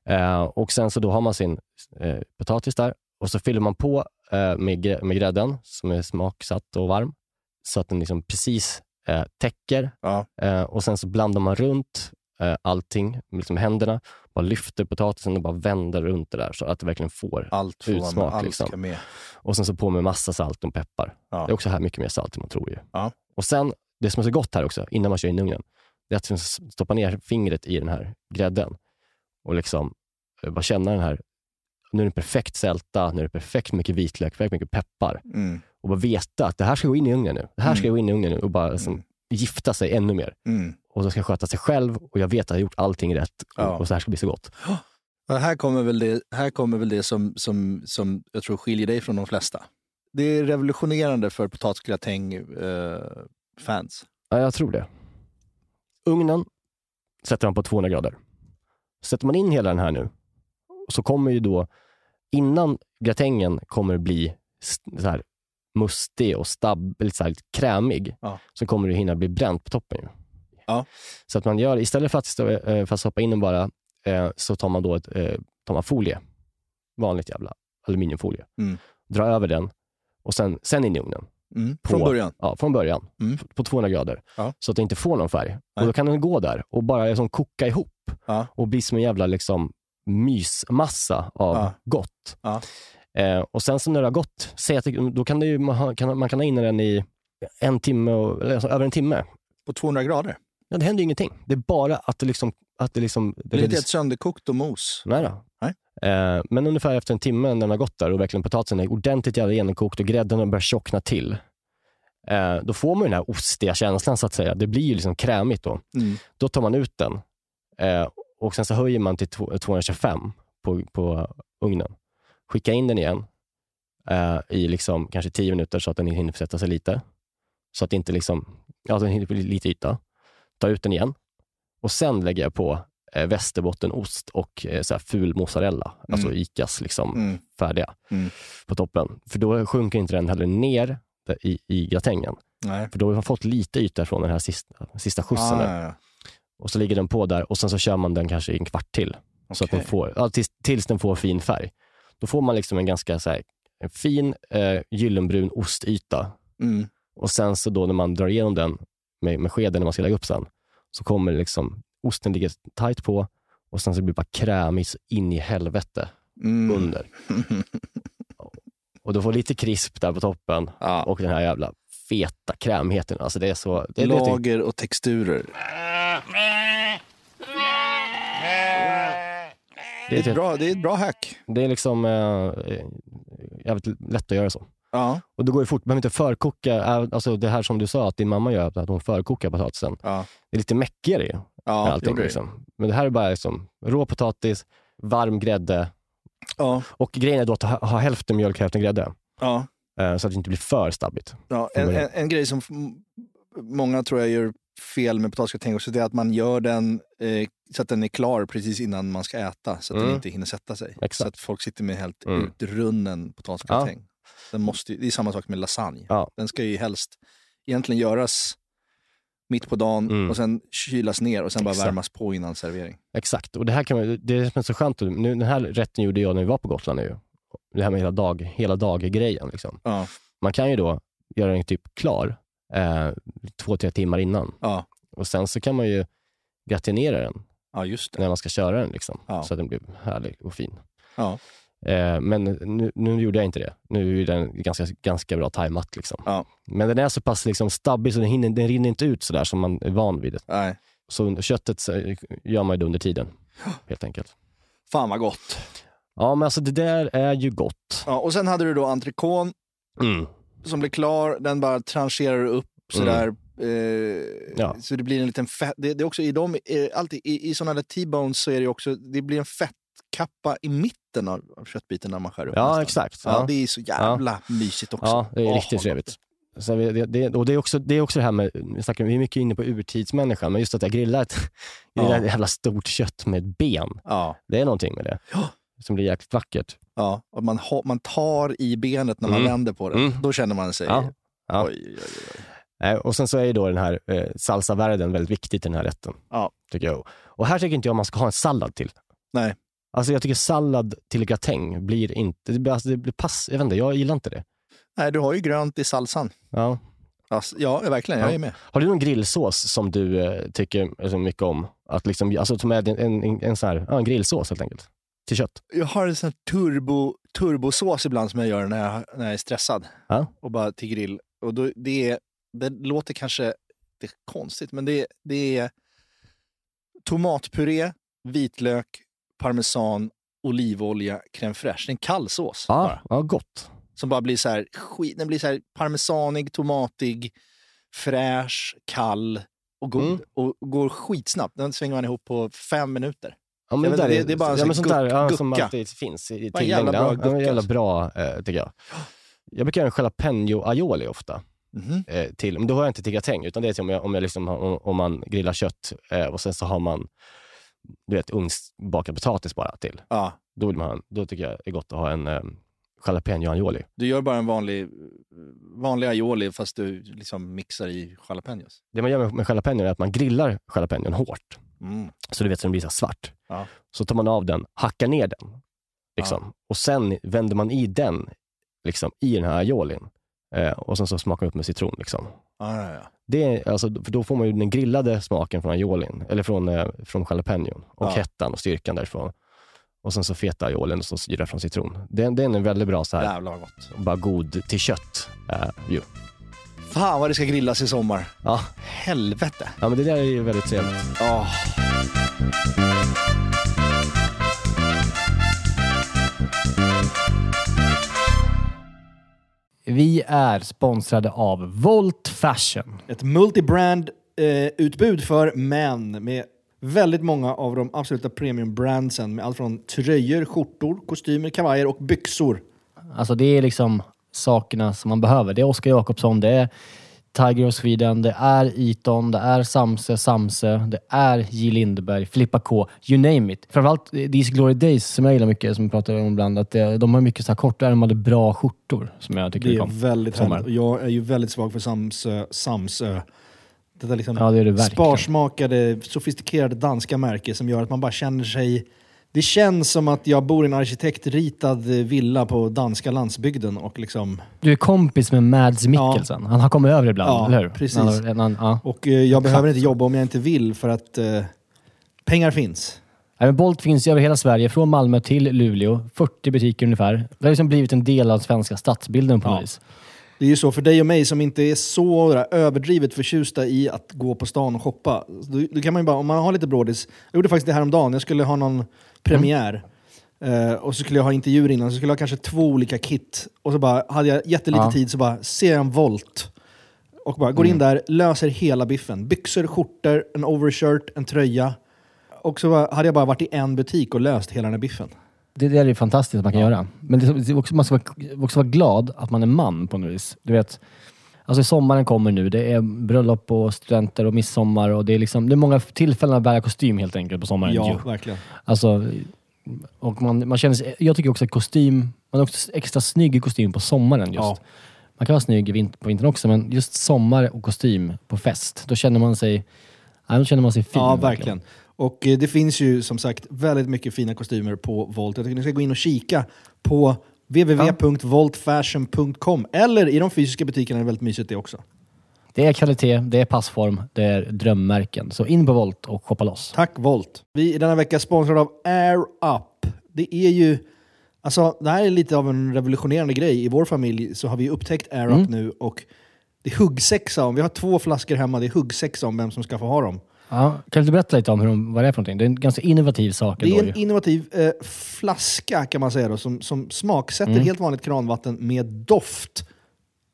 Eh, och sen så då har man sin eh, potatis där och så fyller man på eh, med, med grädden som är smaksatt och varm så att den liksom precis eh, täcker. Ja. Eh, och sen så blandar man runt eh, allting med liksom händerna, bara lyfter potatisen och bara vänder runt det där så att det verkligen får. Allt får Utsmak, allt liksom. med. Och sen så på med massa salt och peppar. Ja. Det är också här mycket mer salt än man tror ju. Ja. Och sen, det som är så gott här också, innan man kör in ugnen, det är att stoppa ner fingret i den här grädden och liksom eh, bara känna den här, nu är den perfekt sälta, nu är det perfekt mycket vitlök, perfekt mycket peppar. Mm. Och bara veta att det här ska gå in i ugnen nu. Det här ska Mm. gå in i ugnen nu och bara liksom, Mm. gifta sig ännu mer. Mm. Och så ska sköta sig själv och jag vet att jag har gjort allting rätt och, Ja. och så här ska bli så gott. Och här kommer väl det, här kommer väl det som, som, som jag tror skiljer dig från de flesta. Det är revolutionerande för potatisgratäng-fans. Ja, jag tror det. Ugnen sätter man på 200 grader. Sätter man in hela den här nu, så kommer ju då, innan gratängen kommer bli så här mustig och stabb, lite så här krämig, Ja. så kommer det hinna bli bränt på toppen. Ju. Ja. Så att man gör, istället för att, stå, eh, för att stoppa in den bara, eh, så tar man då ett, eh, tar man folie. Vanligt jävla aluminiumfolie. Mm. Drar över den och sen, sen in i ugnen. Mm. På- Från början. Ja, från början. Mm. På 200 grader. Ja. Så att det inte får någon färg. Nej. Och Då kan den gå där och bara liksom koka ihop Ja. och bli som en jävla liksom, mysmassa av gott. Eh, och sen så när det har gått, säg att då kan, ju, man, ha, kan, man kan ha in den i en timme, och, eller alltså, över en timme. På 200 grader. Ja, det händer ju ingenting. Det är bara att det liksom... Att det liksom det är inte helt sönderkokt och mos. Nej då. Nej. Eh, men ungefär efter en timme när den har gått där och verkligen potatisen är ordentligt jävla genomkokt och grädden har börjat tjockna till. Eh, då får man den här ostiga känslan så att säga. Det blir ju liksom krämigt då. Mm. Då tar man ut den eh, och sen så höjer man till två- 225 på, på ugnen. Skicka in den igen eh, i liksom kanske 10 minuter så att den hinner sätta sig lite. Så att det inte liksom, ja, den hinner bli lite yta. Ta ut den igen och sen lägger jag på eh, västerbottenost och eh, så här ful mozzarella, alltså Mm. Icas liksom Mm. färdiga Mm. på toppen. För då sjunker inte den heller ner i, i gratängen. Nej. För då har man fått lite yta från den här sista, sista skjutsen. Ah, där. ja, ja. Och så ligger den på där och sen så kör man den kanske i en kvart till. Så att den får, ja, tills, tills den får fin färg. Då får man liksom en ganska så här, en fin eh, gyllenbrun ostyta. Mm. Och sen så då när man drar igenom den med, med skeden när man ska lägga upp sen, så kommer liksom osten ligga tight på och sen så blir det bara krämigt in i helvete. Mm. under. Och du får lite krisp där på toppen Ja. och den här jävla feta krämheten. Alltså det är så... Det, det, Lager och texturer. Det är, det, ett bra, det är ett bra hack. det är liksom eh, jävligt lätt att göra så. Ja. Och det går ju fort, man behöver inte förkoka, alltså det här som du sa att din mamma gör, att hon förkokar potatisen. Ja. Det är lite mäckigare ju. Ja, allting, gjorde det. liksom. Men det här är bara liksom, rå potatis, varm grädde ja. och grejen är då att ha, ha hälften mjölk, hälften grädde. ja. Eh, så att det inte blir för stabbigt. Ja, en, en, en grej som många tror jag gör fel med potatisgratäng också, det är att man gör den eh, så att den är klar precis innan man ska äta, så att Mm. den inte hinner sätta sig. Exakt. Så att folk sitter med helt Mm. utrunnen potatisgratäng. Den måste, ju- det är samma sak med lasagne. Ja. Den ska ju helst egentligen göras mitt på dagen Mm. och sen kylas ner och sen bara Exakt. värmas på innan servering. Exakt, och det här kan man, det är så skönt. Nu, den här rätten gjorde jag när vi var på Gotland nu. Det här med hela dag, hela dag-grejen. Liksom. Ja, Man kan ju då göra den typ klar eh, två, tre timmar innan. ja, Och sen så kan man ju gratinera den ja just det. när man ska köra den. Liksom, Ja. Så att den blir härlig och fin. Eh, men nu, nu gjorde jag inte det. Nu är den ganska, ganska bra tajmat. Liksom. Men den är så pass liksom, stabbig så den, hinner, den rinner inte ut sådär som man är van vid. Nej. Så köttet så gör man ju det under tiden, helt enkelt. Fan vad gott. Ja, men alltså det där är ju gott. Ja, och sen hade du då entrecôte Mm. Som blir klar, den bara trancherar upp sådär. Eh, Ja. Så det blir en liten fett, det, det är också i dem, eh, alltid, i, i sådana där T-bones så är det också, det blir en fettkappa i mitten av, av köttbiten när man skär upp Ja, nästan. exakt. Ja, Ja. det är så jävla mysigt också. Ja, det är riktigt trevligt. Så det, det, och det är, också, det är också det här med, vi, snackar, vi är mycket inne på urtidsmänniskan, men just att jag grillar ett, Ja. grillar ett jävla stort kött med ben. Ja, Det är någonting med det. Ja. Som blir jäkligt vackert. Ja. Och man, man tar i benet när man Mm. vänder på det. Mm. Då känner man sig... Ja. Ja. Oj, oj, oj, Och sen så är ju då den här eh, salsavärden väldigt viktig till den här rätten. Ja. Tycker jag. Och här tycker inte jag man ska ha en sallad till. Nej. Alltså jag tycker sallad till gratäng blir inte, det blir, alltså det blir pass, jag vet inte, jag gillar inte det. Nej, du har ju grönt i salsan. Ja. Alltså, ja, verkligen. Jag Ja. är med. Har du någon grillsås som du eh, tycker alltså, mycket om? Att liksom, alltså som är en, en, en, en, sån här, ja, en grillsås helt enkelt. Till kött. Jag har en sån här turbo, turbosås ibland som jag gör när jag, när jag är stressad. Ja. Och bara till grill. Och då, det, är, det låter kanske det är konstigt, men det, det är tomatpuré, vitlök, parmesan, olivolja, crème fraîche. Det är en kall sås. bara. Ja, ja gott. Som bara blir så här, skit, den blir så här parmesanig, tomatig, fräsch, kall och god. Mm. Och går skitsnabbt. Den svänger man ihop på fem minuter. Ja, men vet där det- det är bara en ja, men sånt där, ja, som alltid finns i en jävla bra Ja, jävla bra, eh, tycker jag. Jag brukar göra en jalapeno aioli ofta. Mhm. eh, till, men då har jag inte till gratäng, utan det är till om, jag, om, jag liksom, om, om man grillar kött eh, och sen så har man du vet, ugnsbakad potatis bara till. Ja, Då, vill man, då tycker jag det är gott att ha en eh, jalapeno aioli. du gör bara en vanlig, vanlig aioli fast du liksom mixar i jalapenos. Det man gör med, med jalapeno är att man grillar jalapenon hårt, Mm. så du vet så den blir så svart. Ja. Så tar man av den, hackar ner den, liksom. och sen vänder man i den liksom, i den här aiolin. Eh, och sen så smakar man upp med citron. Liksom. Ja, ja, ja. Det alltså, för då får man ju den grillade smaken från aiolin, eller från, eh, från jalapenon och Ja. hettan och styrkan därifrån. Och sen så feta aiolin och så syra från citron. Den, den är väldigt bra så här, Jävlar vad gott. bara god till kött. Eh, ju. Fan vad det ska grillas i sommar. Ja. Helvete. ja, men det där är ju väldigt trevligt. Åh. Vi är sponsrade av Volt Fashion. Ett multibrand eh, utbud för män med väldigt många av de absoluta premiumbrandsen med allt från tröjor, skjortor, kostymer, kavajer och byxor. Alltså det är liksom sakerna som man behöver. Det är Oskar Jakobsson, det är Tiger of Sweden, det är Eton, det är Samse, Samse, det är J. Lindeberg, Filippa K, you name it. Framförallt These Glory Days som jag gillar mycket, som vi pratar om ibland, att det, de har mycket så här kortärmade bra skjortor som jag tycker Det är om. väldigt härligt. Jag är ju väldigt svag för Samsö. Samsö. Detta liksom Ja, det är det verkligen. sparsmakade, sofistikerade danska märke som gör att man bara känner sig... Det känns som att jag bor i en arkitektritad villa på danska landsbygden och liksom... Du är kompis med Mads Mikkelsen. Han har kommit över ibland, Ja, eller hur? precis. Har- han, ja. Och eh, jag behöver inte jobba om jag inte vill för att eh, pengar finns. Bolt finns över hela Sverige, från Malmö till Luleå. 40 butiker ungefär. Det har liksom blivit en del av svenska stadsbilden på något Ja. vis. Det är ju så för dig och mig som inte är så där, överdrivet förtjusta i att gå på stan och shoppa. Då, då kan man ju bara, om man har lite brådis. Jag gjorde faktiskt det här om dagen. Jag skulle ha någon premiär. Eh, och så skulle jag ha intervjuer innan, så skulle jag ha kanske två olika kit. Och så bara, hade jag jättelite Ja. tid så bara ser jag en volt. Och bara går in där, löser hela biffen. Byxor, skjortor, en overshirt, en tröja. Och så bara, hade jag bara varit i en butik och löst hela den här biffen. Det, det är ju fantastiskt att man kan göra. Men det, det är också, man ska vara, också vara glad att man är man på något vis. Du vet, alltså sommaren kommer nu. Det är bröllop och studenter och midsommar. Och det, är liksom, det är många tillfällen att bära kostym helt enkelt på sommaren. Ja, ju. verkligen. Alltså, och man, man känner sig, jag tycker också att kostym, man är också extra snygg i kostym på sommaren. just. Ja. Man kan vara snygg vint, på vintern också, men just sommar och kostym på fest, då känner man sig, då känner man sig fin. Ja, verkligen. Och eh, det finns ju som sagt väldigt mycket fina kostymer på Volt. Jag tycker ni ska gå in och kika på www.voltfashion.com eller i de fysiska butikerna är det väldigt mysigt det också. Det är kvalitet, det är passform, det är drömmärken. Så in på Volt och shoppa loss. Tack Volt! Vi är denna vecka sponsrade av Air Up. Det är ju... Alltså, det här är lite av en revolutionerande grej. I vår familj så har vi upptäckt Air Up nu och det är huggsexa om. Vi har två flaskor hemma, det är huggsexa om vem som ska få ha dem. Ja, kan du berätta lite om hur de, vad det är för någonting? Det är en ganska innovativ sak. Det är en ju. innovativ eh, flaska kan man säga då, som, som smaksätter Mm. helt vanligt kranvatten med doft.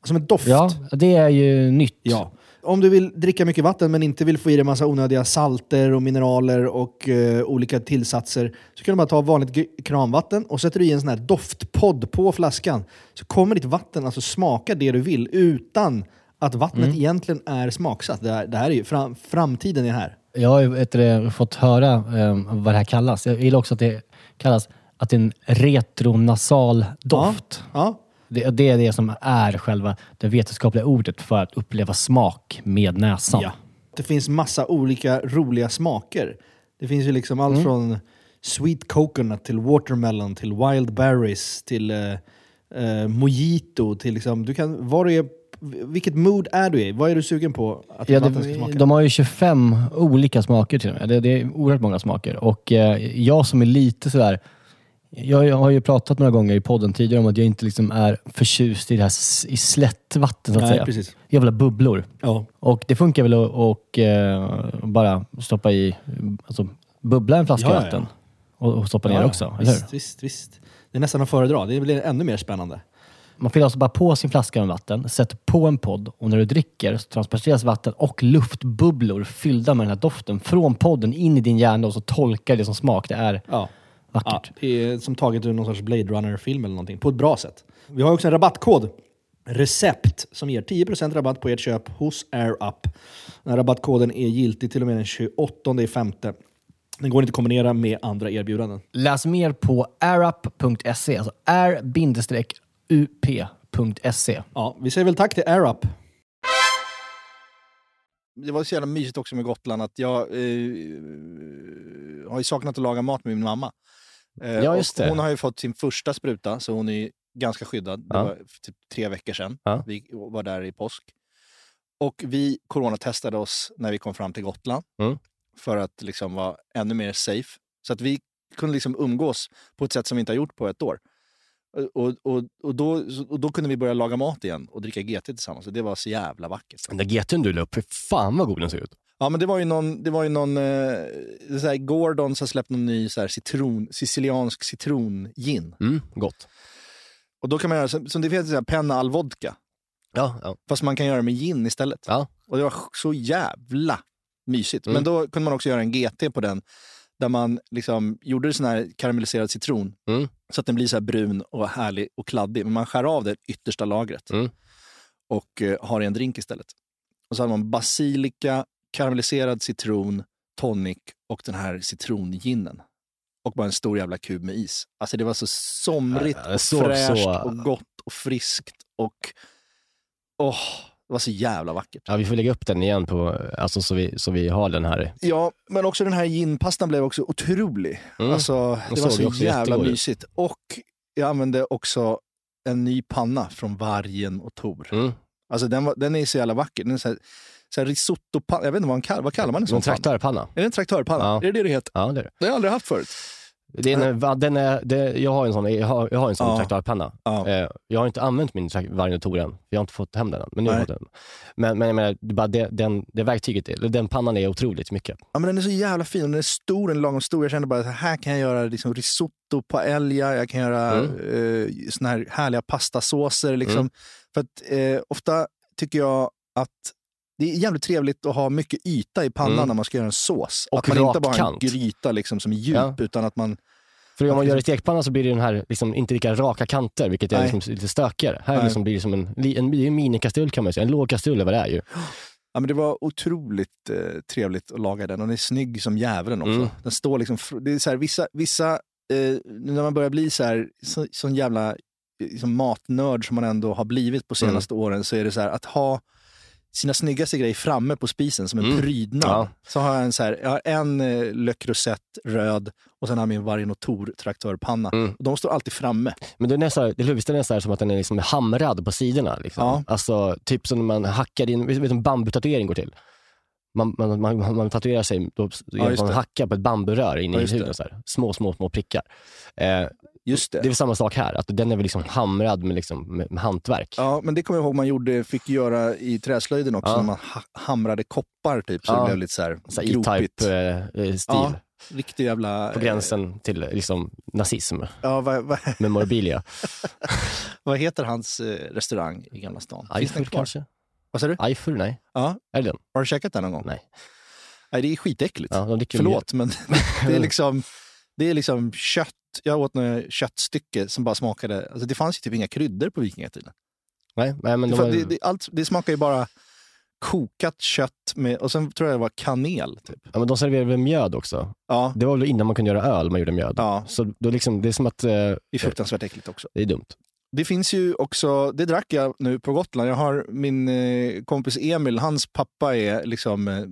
Som en doft. Ja, det är ju nytt. Ja. Om du vill dricka mycket vatten men inte vill få i dig massa onödiga salter och mineraler och eh, olika tillsatser så kan du bara ta vanligt kranvatten och sätter du i en sån här doftpodd på flaskan så kommer ditt vatten alltså smaka det du vill utan att vattnet Mm. egentligen är smaksatt. Det här, det här är ju fram, framtiden är här. Jag har ju du, fått höra eh, vad det här kallas. Jag gillar också att det kallas att det är en retronasal doft. Ja. Det, det är det som är själva det vetenskapliga ordet för att uppleva smak med näsan. Ja. Det finns massa olika roliga smaker. Det finns ju liksom allt Mm. från sweet coconut till watermelon till wild berries till eh, eh, mojito. Till liksom, du kan, vad du är, vilket mood är du i? Vad är du sugen på att Ja, vatten ska det, smaka? de har ju 25 olika smaker till och med. Det, det är oerhört många smaker. Och eh, jag som är lite sådär... Jag, jag har ju pratat några gånger i podden tidigare om att jag inte liksom är förtjust i det här i slättvatten så att Nej, säga. precis. Jag vill ha bubblor. Ja. Och det funkar väl att och, eh, bara stoppa i, alltså bubbla en flaska Ja, vatten och, och stoppa ner också, eller hur? visst, visst, visst. Det är nästan att föredra. Det blir ännu mer spännande. Man fyller alltså bara på sin flaska med vatten, sätter på en podd och när du dricker så transporteras vatten och luftbubblor fyllda med den här doften från podden in i din hjärna och så tolkar det som smak. Det är Ja. Ja, vackert. det är som taget ur någon sorts Blade Runner-film eller någonting. På ett bra sätt. Vi har också en rabattkod. Recept som ger 10% rabatt på ert köp hos AirUp. Den här rabattkoden är giltig till och med den 28 femte. Den går inte att kombinera med andra erbjudanden. Läs mer på airup.se, alltså air-up.se. Ja, vi säger väl tack till AirUp. Det var så jävla mysigt också med Gotland att jag eh, har ju saknat att laga mat med min mamma. Eh, Ja, just det. Hon har ju fått sin första spruta, så hon är ganska skyddad. Det Ja. var typ tre veckor sedan. Ja. Vi var där i påsk. Och vi coronatestade oss när vi kom fram till Gotland Mm. för att liksom vara ännu mer safe. Så att vi kunde liksom umgås på ett sätt som vi inte har gjort på ett år. Och, och, och, då, och då kunde vi börja laga mat igen och dricka GT tillsammans. Och det var så jävla vackert. Den där GT'n du la upp, fy fan vad god den ser ut. Ja, men det var ju någon, det var ju någon eh, så här, Gordon som släppt någon ny så här, citron, siciliansk citrongin. Mm, gott. Och då kan man göra, som, som det heter, så här, penna al vodka. Ja, ja. Fast man kan göra med gin istället. Ja. Och det var så jävla mysigt. Mm. Men då kunde man också göra en GT på den. Där man liksom gjorde sån här karamelliserad citron. Mm. Så att den blir så brun och härlig och kladdig. Men man skär av det yttersta lagret. Mm. Och eh, har i en drink istället. Och så hade man basilika, karamelliserad citron, tonic och den här citronginen. Och bara en stor jävla kub med is. Alltså det var så somrigt och såg fräscht så- och gott och friskt. Och åh, det var så jävla vackert. ja, vi får lägga upp den igen på, alltså så vi, så vi har den här. Ja, men också den här ginpastan blev också otrolig. Mm. Alltså, det var så jävla mysigt. Och jag använde också en ny panna från Vargen och Tor. Mm. Alltså den, var, den är så jävla vacker. Den är så här så här risotto, jag vet inte vad, man kallar, vad kallar man en sån En panna? traktörpanna. Är det en traktörpanna? Ja. Är det det det heter? Ja, det är det. Det har jag aldrig haft förut. Det är en, va- den är, det, jag har en sån, jag har, jag har en sån Ja. traktörpanna. Ja. Eh, jag har inte använt min Vargnotor än, för jag har inte fått hem den än. Men, nu har Nej. den. men, men jag menar, det, bara det, den, det verktyget, eller den pannan är otroligt mycket. Ja, men den är så jävla fin. Den är stor, den är lagom stor. Jag kände bara att här kan jag göra liksom risotto på älgar. Jag kan göra Mm. eh, såna här härliga pastasåser. Liksom. För att eh, ofta tycker jag att det är jävligt trevligt att ha mycket yta i pannan Mm. när man ska göra en sås. Och att man inte bara har en gryta liksom, som är djup, Ja. utan att man... För om man gör i stekpanna så blir det den här, liksom, inte lika raka kanter, vilket är liksom lite stökigare. Här liksom blir det som en, li- en, en minikastrull kan man säga, en låg kastrull är vad det är ju. Ja, men det var otroligt eh, trevligt att laga den den är snygg som djävulen också. Mm. Den står liksom, det är så här, vissa, vissa eh, när man börjar bli så här, så, sån jävla eh, liksom matnörd som man ändå har blivit på senaste åren så är det så här att ha sina snyggaste grejer framme på spisen som en Mm. prydnad. Ja. Så har jag en, så här, jag har en eh, Creuset röd och sen har jag min traktörpanna. Mm. Och de står alltid framme. Men den är så här, det är så här som att den är liksom hamrad på sidorna. Liksom. Ja. Alltså typ som när man hackar in, vet du en bambutatuering går till? Man, man, man, man tatuerar sig, då Ja, man hackar på ett bamburör in Ja, i huden. Så här. Små, små, små prickar. Eh, Just det. det är väl samma sak här, att den är väl liksom hamrad med, liksom, med, med hantverk. Ja, men det kommer jag ihåg man gjorde, fick göra i träslöjden också, Ja. när man ha- hamrade koppar typ, så Ja. det blev lite så här, Så här. E-Type-stil. Ja, riktig jävla... På gränsen till liksom, nazism Ja, vad, vad, med morbilia. vad heter hans eh, restaurang i Gamla stan? Finns den Eiffel kvar? kanske? Vad sa du? Eiffel? Nej. Ja, Är det den? har du käkat den någon gång? Nej. Nej, det är skitäckligt. Ja, de Förlåt, men det är liksom, det är liksom kött. Jag åt något köttstycke som bara smakade... Alltså det fanns ju typ inga kryddor på vikingatiden. Nej, nej men Det, de har, det, det, allt, det smakar ju bara kokat kött med, och sen tror jag det var kanel. Typ. ja, men de serverar väl mjöd också? Ja, Det var väl innan man kunde göra öl man gjorde mjöd. ja, Så då liksom, det är som att eh, det är fruktansvärt äckligt också. det är dumt. Det finns ju också, det drack jag nu på Gotland. Jag har min eh, kompis Emil, hans pappa är liksom eh,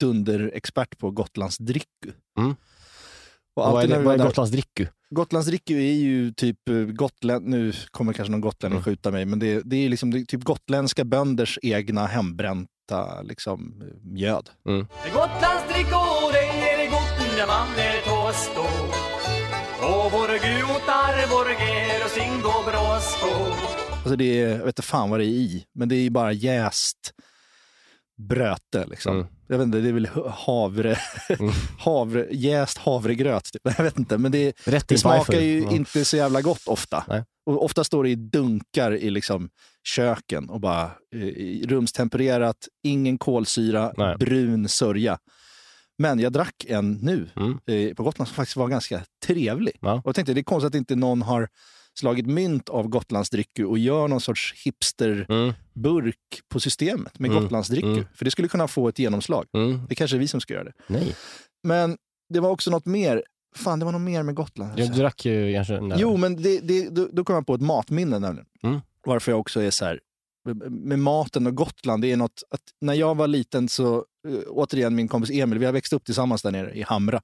dunderexpert på Gotlands dricku. Mm. Och Och vad är, det, vad var är Gotlands dricku? Gotlands är ju typ eh, Gotland, nu kommer kanske någon gotlänning Mm. skjuta mig, men det, det är liksom det är typ gotländska bönders egna hembränta liksom, eh, mjöd. Gotlandsdrickor, det är det gott när man är tåstå. Och vår gutar, vår ger och sin gå bråstå. Alltså det är, jag vet inte fan vad det är i, men det är ju bara jäst bröte. Liksom. Mm. Jag vet inte, det är väl havre, Mm. havre, jäst havregröt. Typ. Jag vet inte, men det, det smakar ju Ja. inte så jävla gott ofta. Nej. Och ofta står det i dunkar i liksom köken och bara eh, rumstempererat, ingen kolsyra, Nej. brun sörja. Men jag drack en nu Mm. eh, på Gotland som faktiskt var ganska trevlig. Ja. Och jag tänkte det är konstigt att inte någon har slagit mynt av Gotlandsdrycku och gör någon sorts hipsterburk Mm. på systemet med Mm. Gotlandsdrycku. Mm. För det skulle kunna få ett genomslag. Mm. Det kanske är vi som ska göra det. Nej, Men det var också något mer. Fan, det var något mer med Gotland. jag drack ju kanske där. Jo, men det, det, då, då kom jag på ett matminne nämligen. Mm. Varför jag också är så här, med maten och Gotland, det är något att när jag var liten så, eh, återigen min kompis Emil, vi har växt upp tillsammans där nere i Hamra.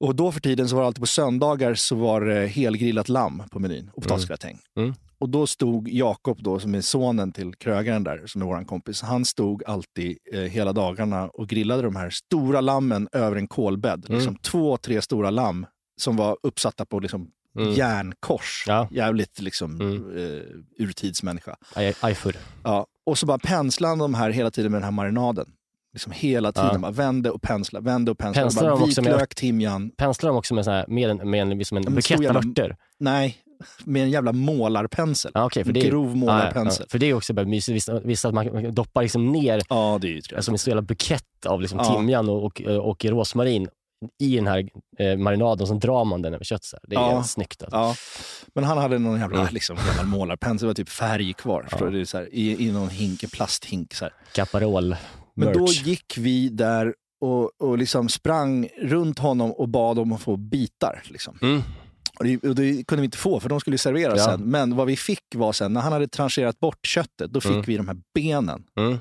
Och då för tiden så var det alltid på söndagar så var det helgrillat lamm på menyn och potatisgratäng. Mm. Och då stod Jakob då, som är sonen till krögaren där, som är vår kompis, han stod alltid eh, hela dagarna och grillade de här stora lammen över en kolbädd. Mm. Liksom två, tre stora lamm som var uppsatta på liksom Mm. järnkors. Ja. Jävligt liksom Mm. eh, urtidsmänniska. Eiffel. Ja. Och så bara penslade han de här hela tiden med den här marinaden. Liksom hela tiden. Ja. Bara vände och pensla, vände och pensla. Penslar bara de också med- vitlök, timjan. Penslar de också med, så här, med en, med en, liksom en men bukett av jävla- örter? Nej, med en jävla målarpensel. Ja, okej, för det är, Grov målarpensel. Ja, för det är också bara mysigt. Vissa, vissa att man doppar liksom ner Ja, det är ju som en stor jävla bukett av liksom Ja. timjan och, och, och rosmarin i den här eh, marinaden och så drar man den över köttet. Det är Ja. snyggt. Alltså. Ja, men han hade någon jävla Mm. liksom, gammal målarpensel, det var typ färg kvar. Det är så här, i, I någon hink, en plasthink. Så här. Caparol Men då merch. gick vi där och, och liksom sprang runt honom och bad om att få bitar. Liksom. Mm. Och, det, och det kunde vi inte få, för de skulle serveras Ja. sen. Men vad vi fick var sen, när han hade trancherat bort köttet, då fick Mm. vi de här benen Mm.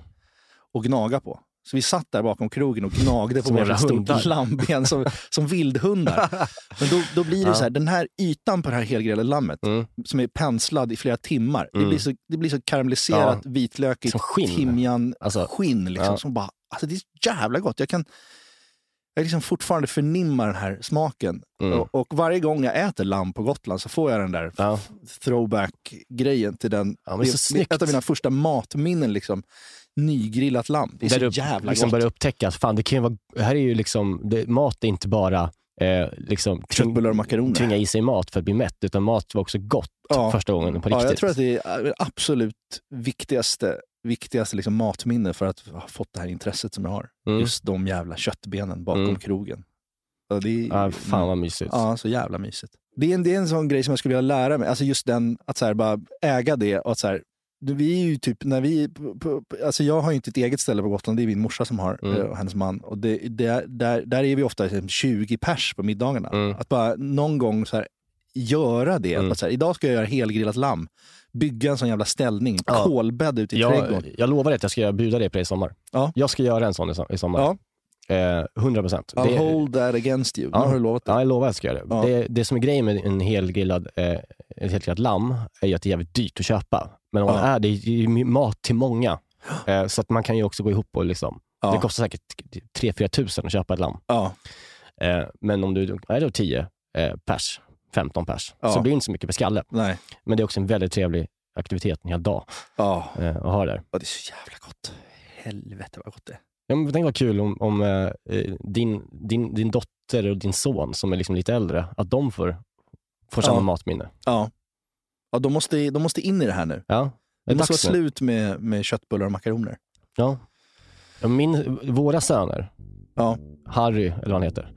att gnaga på. Så vi satt där bakom krogen och gnagde på våra stort lammben som, som vildhundar. Men då, då blir det Ja. så här, den här ytan på det här helgrillade lammet Mm. som är penslad i flera timmar. Det, Mm. blir så, det blir så karamelliserat, vitlökigt, Som skinn. timjan, Alltså, skinn. Liksom, ja. som bara, alltså det är så jävla gott. Jag kan jag liksom fortfarande förnimma den här smaken. Mm. Och, och varje gång jag äter lamm på Gotland så får jag den där Ja. throwback-grejen till den. Ja, det är ett av mina första matminnen. Liksom, nygrillat lamm. Det är där så du jävla liksom gott. börjar upptäcka att fan, det kan ju vara, här är ju liksom, det, mat är inte bara eh, liksom, Köttbullar och makaroner. tvinga i sig mat för att bli mätt, utan mat var också gott Ja. första gången på Ja, riktigt. jag tror att det är det absolut viktigaste, viktigaste liksom matminne för att ha fått det här intresset som jag har. Mm. Just de jävla köttbenen bakom Mm. krogen. Ja, det är, Ja, fan vad mysigt. Ja, så jävla mysigt. Det är, en, det är en sån grej som jag skulle vilja lära mig. Alltså just den, att så bara äga det och att så här, vi är ju typ, när vi, alltså jag har ju inte ett eget ställe på Gotland, det är min morsa som har, Mm. eh, och hennes man. Och det, det, där, där är vi ofta liksom 20 pers på middagarna. Mm. Att bara någon gång så här, göra det. Att Mm. bara så här, idag ska jag göra helgrillat lamm. Bygga en sån jävla ställning, Ja. kolbädd ute i jag, trädgården. jag lovar dig att jag ska bjuda dig på det i sommar. Ja. Jag ska göra en sån i sommar. Ja. Eh, 100 procent. I'll hold that against you. Ja. Nu har du lovat det. Ja, jag lovar att jag ska göra det. Ja. det. Det som är grejen med en helgrillad, eh, ett helgrillat lamm är ju att det är jävligt dyrt att köpa. Men om Ja. det är det, är ju mat till många. Eh, så att man kan ju också gå ihop och liksom, Ja. det kostar säkert 3-4 tusen att köpa ett lamm. Ja. Eh, men om du är då 10 eh, pers, 15 pers, så blir det inte så mycket per skalle. Nej. Men det är också en väldigt trevlig aktivitet en hel dag Ja. eh, att ha där. Ja, det är så jävla gott. Helvete vad gott det är. Ja, men tänk vad kul om, om eh, din, din, din dotter och din son som är liksom lite äldre, att de får, får samma Ja. matminne. Ja. Ja, de måste, de måste in i det här nu. Ja, Det måste vara nu. slut med, med köttbullar och makaroner. Ja. Ja, Min, våra söner, Ja. Harry eller vad han heter,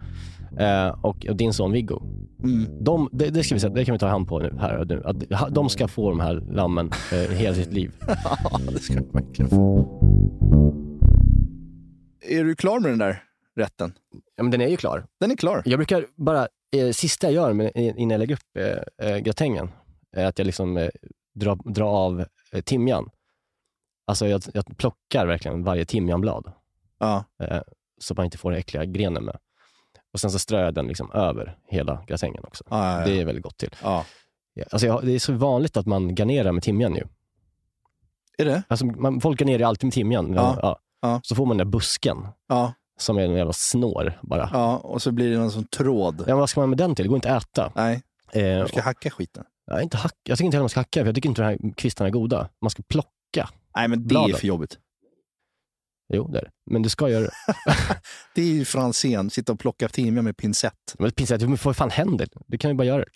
eh, och, och din son Viggo, Mm. de, det, det, ska vi, säga- det kan vi ta hand på nu, här och nu. Att de ska få de här lammen eh, hela sitt liv. ja, det ska de verkligen få. Är du klar med den där rätten? Ja, men den är ju klar. Den är klar. Jag brukar bara, eh, sista jag gör med, innan jag lägger upp eh, eh, gratängen, är att jag liksom eh, drar, drar av eh, timjan. Alltså jag, jag plockar verkligen varje timjanblad, Ja. eh, så man inte får den äckliga grenen med. Och sen så strör jag den liksom över hela gratängen också. Ja, ja, Det ja. är väldigt gott till. ja. Alltså jag, det är så vanligt att man garnerar med timjan ju. Är det? Alltså man, folk garnerar alltid med timjan. Ja. Ja. Så får man den där busken Ja. som är en jävla snår bara. Ja. ja. Och så blir det någon sån tråd. men vad ska man med den till? Det går inte att äta. Nej, Eh, du ska hacka skiten. Nej, inte hack. Jag tycker inte heller man ska hacka, för jag tycker inte de här kvistarna är goda. Man ska plocka. Nej, men det är Bladen. för jobbigt. Jo, det är det. Men du ska göra det. Det är ju Franzén, sitta och plocka timjan med pincett. Men pinsett, men vad fan händer? Du kan ju bara göra det.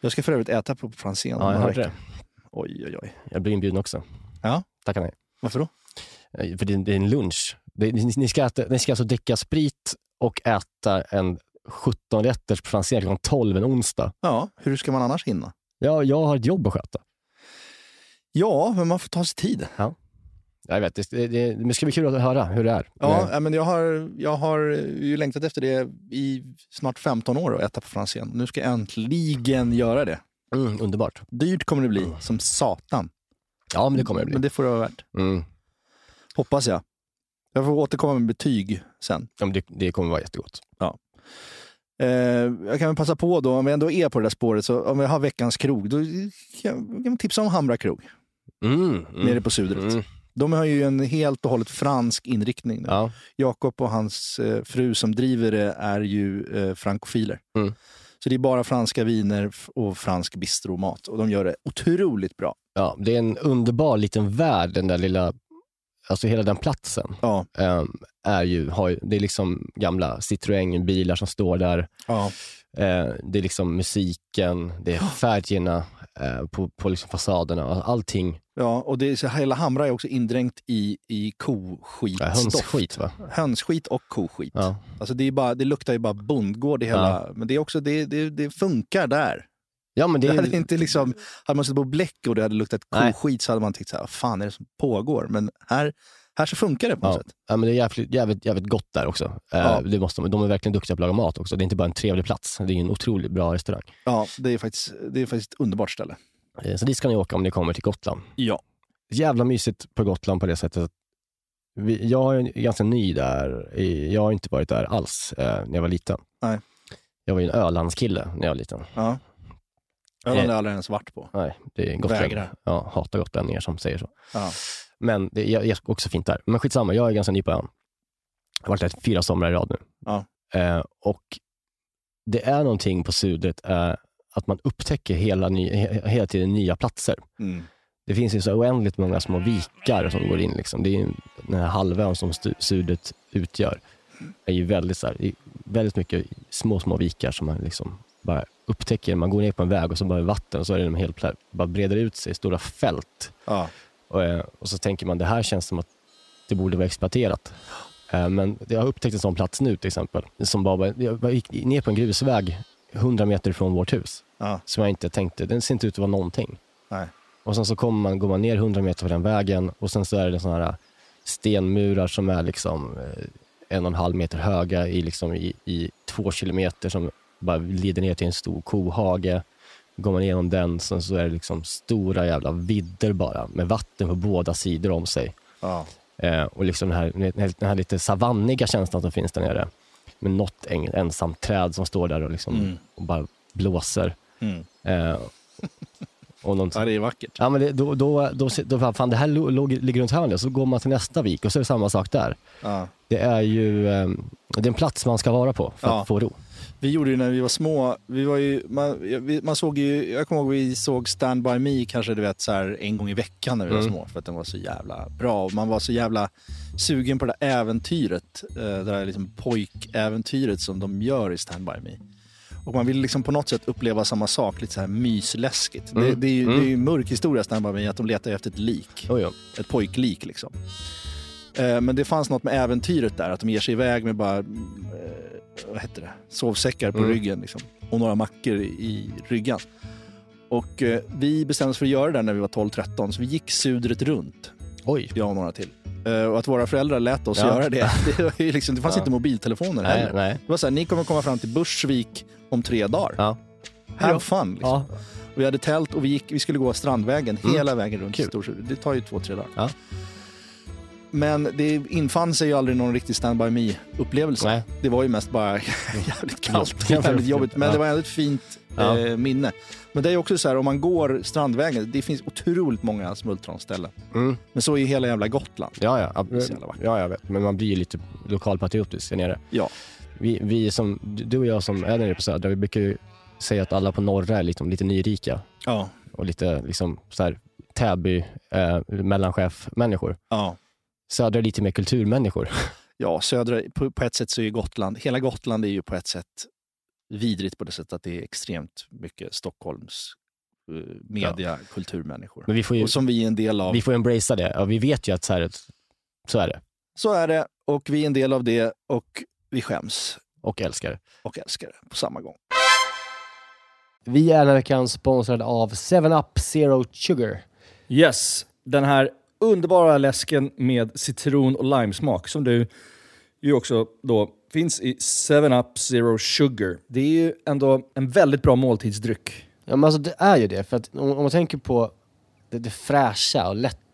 Jag ska för övrigt äta på Franzén. Ja, jag hörde det. Oj, oj, oj. Jag blir inbjuden också. Ja. Tackar nej. Varför då? Eh, För det är, en lunch. Ni, ska äta, ni ska alltså dricka sprit och äta en 17 rätters på Franzén klockan 12 en onsdag. Ja, hur ska man annars hinna? Ja, jag har ett jobb att sköta. Ja, men man får ta sig tid. Jag vet, det, det, det, det ska bli kul att höra hur det är. Ja, ja, men jag har, jag har ju längtat efter det i snart 15 år att äta på Franzén. Nu ska jag äntligen göra det. Mm, underbart. Dyrt kommer det bli, som satan. Ja, men det kommer det bli. Men det får det vara värt. Mm. Hoppas jag. Jag får återkomma med betyg sen. Ja, det, det kommer vara jättegott. Eh, jag kan väl passa på då, om vi ändå är på det där spåret, så om vi har veckans krog, då kan jag, tipsa om Hamra krog Mm, mm. nere på Sudret. Mm. De har ju en helt och hållet fransk inriktning. nu. Ja. Jakob och hans eh, fru som driver det är ju eh, frankofiler. Mm. Så det är bara franska viner och fransk bistromat. Och de gör det otroligt bra. Ja, det är en underbar liten värld, den där lilla, alltså hela den platsen. Ja. ehm, är ju, har, det är liksom gamla Citroën-bilar som står där. Ja. Eh, det är liksom musiken, det är färgerna eh, på, på liksom fasaderna. Allting. ja och det är, så hela Hamra är också indränkt i, i koskit. Ja, hönsskit va? Hönsskit och koskit. Ja. Alltså det, är bara, det luktar ju bara bondgård i hela... Men det, är också, det, det, det funkar där. Ja, men det hade inte liksom, hade man suttit på Bläck och det hade luktat koskit så hade man tänkt så här, vad fan är det som pågår? Men här, här så funkar det på något ja, sätt. ja, men det är jävligt, jävligt, jävligt gott där också. Eh, Ja. det måste, de- är verkligen duktiga på att laga mat också. Det är inte bara en trevlig plats, det är en otroligt bra restaurang. Ja, det är faktiskt, det är faktiskt ett underbart ställe. Eh, så dit ska ni åka om ni kommer till Gotland. Ja. Jävla mysigt på Gotland på det sättet att vi, jag är ganska ny där. I- Jag har inte varit där alls eh, när jag var liten. Nej. Jag var ju en Ölandskille när jag var liten. Ja. Öland har jag aldrig ens varit på. Nej, det är gotlänningar. Vägrar. Ja, hatar gotlänningar som säger så. Ja. Men det är, också fint där. Men skitsamma, jag är ganska ny på ön. Jag har varit där fyra somrar i rad nu. Ja. Eh, och det är någonting på Sudret, eh, att man upptäcker hela, ny, he, hela tiden nya platser. Mm. Det finns ju så oändligt många små vikar som går in. Liksom. Det är den här halvön som Sudret utgör. är ju väldigt, så här, det är väldigt mycket små, små vikar som man liksom bara upptäcker. Man går ner på en väg och så bara är vatten och så är det helt bara breder ut sig, stora fält. Ja. Och, eh, och så tänker man, det här känns som att det borde vara exploaterat. Eh, Men jag har upptäckt en sån plats nu till exempel. Som bara, jag gick ner på en grusväg 100 meter från vårt hus. Ja. Som jag inte tänkte, den ser inte ut att vara någonting. Nej. Och sen så kommer man, går man ner 100 meter på den vägen och sen så är det såna här stenmurar som är liksom eh, en och en halv meter höga i, liksom i, i två kilometer som bara lider ner till en stor kohage. Går man igenom den sen så är det liksom stora jävla vidder bara med vatten på båda sidor om sig. Ja. Eh, och liksom den här, den här- den här lite savanniga känslan som finns där nere. Med något en, ensamt träd som står där och, liksom, Mm. och bara blåser. Mm. Eh, någon, ja, det är vackert. Ja, men det, då, då, då, då, fan det här låg, ligger runt hörnet, så går man till nästa vik och så är det samma sak där. Ja. Det är ju eh, det är en plats man ska vara på för Ja. att få ro. Vi gjorde ju när vi var små, vi var ju, man, man såg ju, jag kommer ihåg vi såg Stand By Me kanske du vet så här en gång i veckan när vi var Mm. små för att den var så jävla bra och man var så jävla sugen på det där äventyret, eh, det där liksom pojkäventyret som de gör i Stand By Me. Och man vill liksom på något sätt uppleva samma sak, lite så här mysläskigt. Det, Mm. det, är ju, Mm. det är ju mörk historia Stand By Me, att de letar efter ett lik Jo, jo. ett pojklik liksom. Eh, Men det fanns något med äventyret där, att de ger sig iväg med bara, eh, vad heter det, sovsäckar på Mm. ryggen liksom, och några mackor i, ryggan. Och eh, vi bestämde oss för att göra det där när vi var 12-13, så vi gick sudret runt, Oj. jag och några till. Och att våra föräldrar lät oss Ja. göra det, det, var liksom, det fanns Ja. inte mobiltelefoner Nej, heller. nej. Det var så här, ni kommer komma fram till Bursvik om tre dagar. Ja. Have fun! Liksom. Ja. Vi hade tält och vi, gick, vi skulle gå Strandvägen Mm. hela vägen runt Kul. Storsjö. Det tar ju två, tre dagar. Ja. Men det infann sig ju aldrig någon riktig Stand By Me-upplevelse. Det var ju mest bara jävligt kallt, Ja. jävligt jobbigt. Men Ja. det var ändå ett fint Ja. eh, minne. Men det är också så här, om man går Strandvägen, det finns otroligt många smultronställen. Mm. Men så är ju hela jävla Gotland. Ja, ja. Ja, jag vet. Men man blir ju lite lokalpatriotisk där nere. Ja. Vi, vi som, du och jag som är nere på södra, vi brukar ju säga att alla på norra är liksom lite nyrika Ja. och lite liksom så här Täby, eh, mellanchef-människor. Ja. Södra är lite mer kulturmänniskor. Ja, södra, på, på ett sätt så är ju Gotland, hela Gotland är ju på ett sätt vidrigt på det sättet att det är extremt mycket Stockholms eh, media, kulturmänniskor. Men vi får ju, Och som vi är en del av. vi får embracea det. Och vi vet ju att så, här, så är det. Så är det och vi är en del av det och vi skäms Och älskar och älskar på samma gång. Vi är den här veckan sponsrade av 7up Zero Sugar. Yes, den här underbara läsken med citron och limesmak som du ju också då finns i 7up Zero Sugar. Det är ju ändå en väldigt bra måltidsdryck. Ja men alltså det är ju det, för att om, om man tänker på det, det fräscha och lätta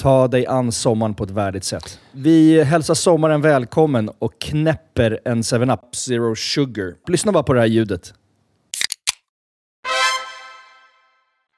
ta dig an sommaren på ett värdigt sätt. Vi hälsar sommaren välkommen och knäpper en 7-Up Zero Sugar. Lyssna bara på det här ljudet.